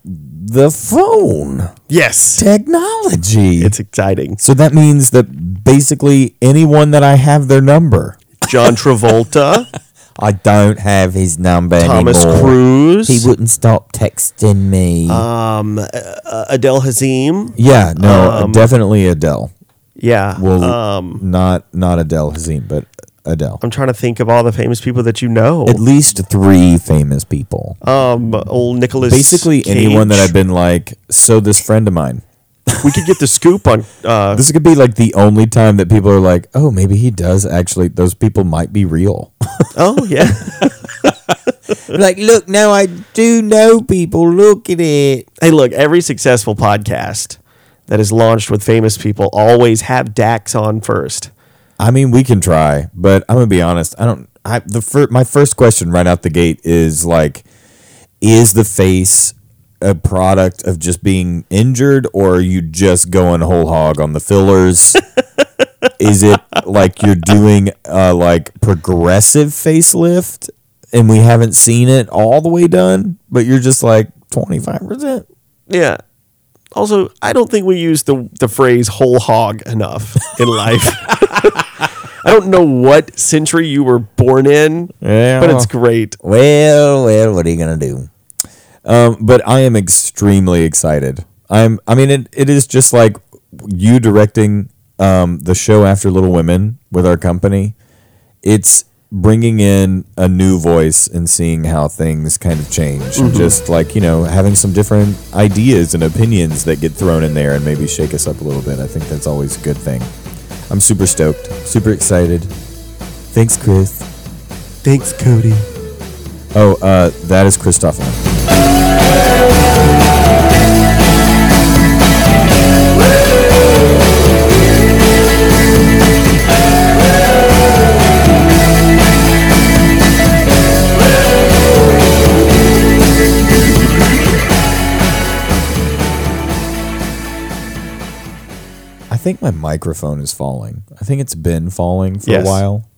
the phone Yes, technology. it's exciting. so that means that basically anyone that I have their number, John Travolta, I don't have his number Thomas anymore. Cruise, He wouldn't stop texting me. um, uh, Adele Hazim. yeah, no, Um, definitely Adele. Yeah. Well, um, not not Adele Hazim, but Adele. I'm trying to think of all the famous people that you know. At least three famous people. Um, old Nicholas. Basically, anyone that I've been like, so this friend of mine. we could get the scoop on. Uh, This could be like the only time that people are like, oh, maybe he does actually. Those people might be real. oh yeah, like, look, now I do know people. Look at it. hey, look, every successful podcast that is launched with famous people always have Dax on first. I mean, we can try, but I'm gonna be honest. I don't. I the fir- my first question right out the gate is like, is the face a product of just being injured, or are you just going whole hog on the fillers? is it like you're doing a like progressive facelift and we haven't seen it all the way done, but you're just like 25%? Yeah. Also, I don't think we use the the phrase whole hog enough in life. I don't know what century you were born in, Yeah. but it's great. Well, well, what are you gonna do? Um, but I am extremely excited. I'm. I mean, it, it is just like you directing um, the show after Little Women with our company. It's bringing in a new voice and seeing how things kind of change. And just like you know, having some different ideas and opinions that get thrown in there and maybe shake us up a little bit. I think that's always a good thing. I'm super stoked, super excited. Thanks, Chris. Thanks, Cody. Oh, uh, that is Christopher. I think my microphone is falling. I think it's been falling for yes. a while.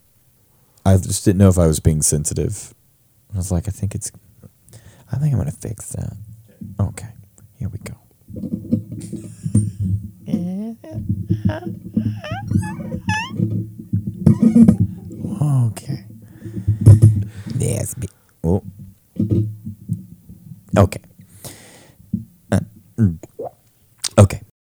I just didn't know if I was being sensitive. I was like, I think it's. I think I'm gonna fix that. Okay, here we go. okay. Yes. Oh. Okay. Uh. Mm. Okay.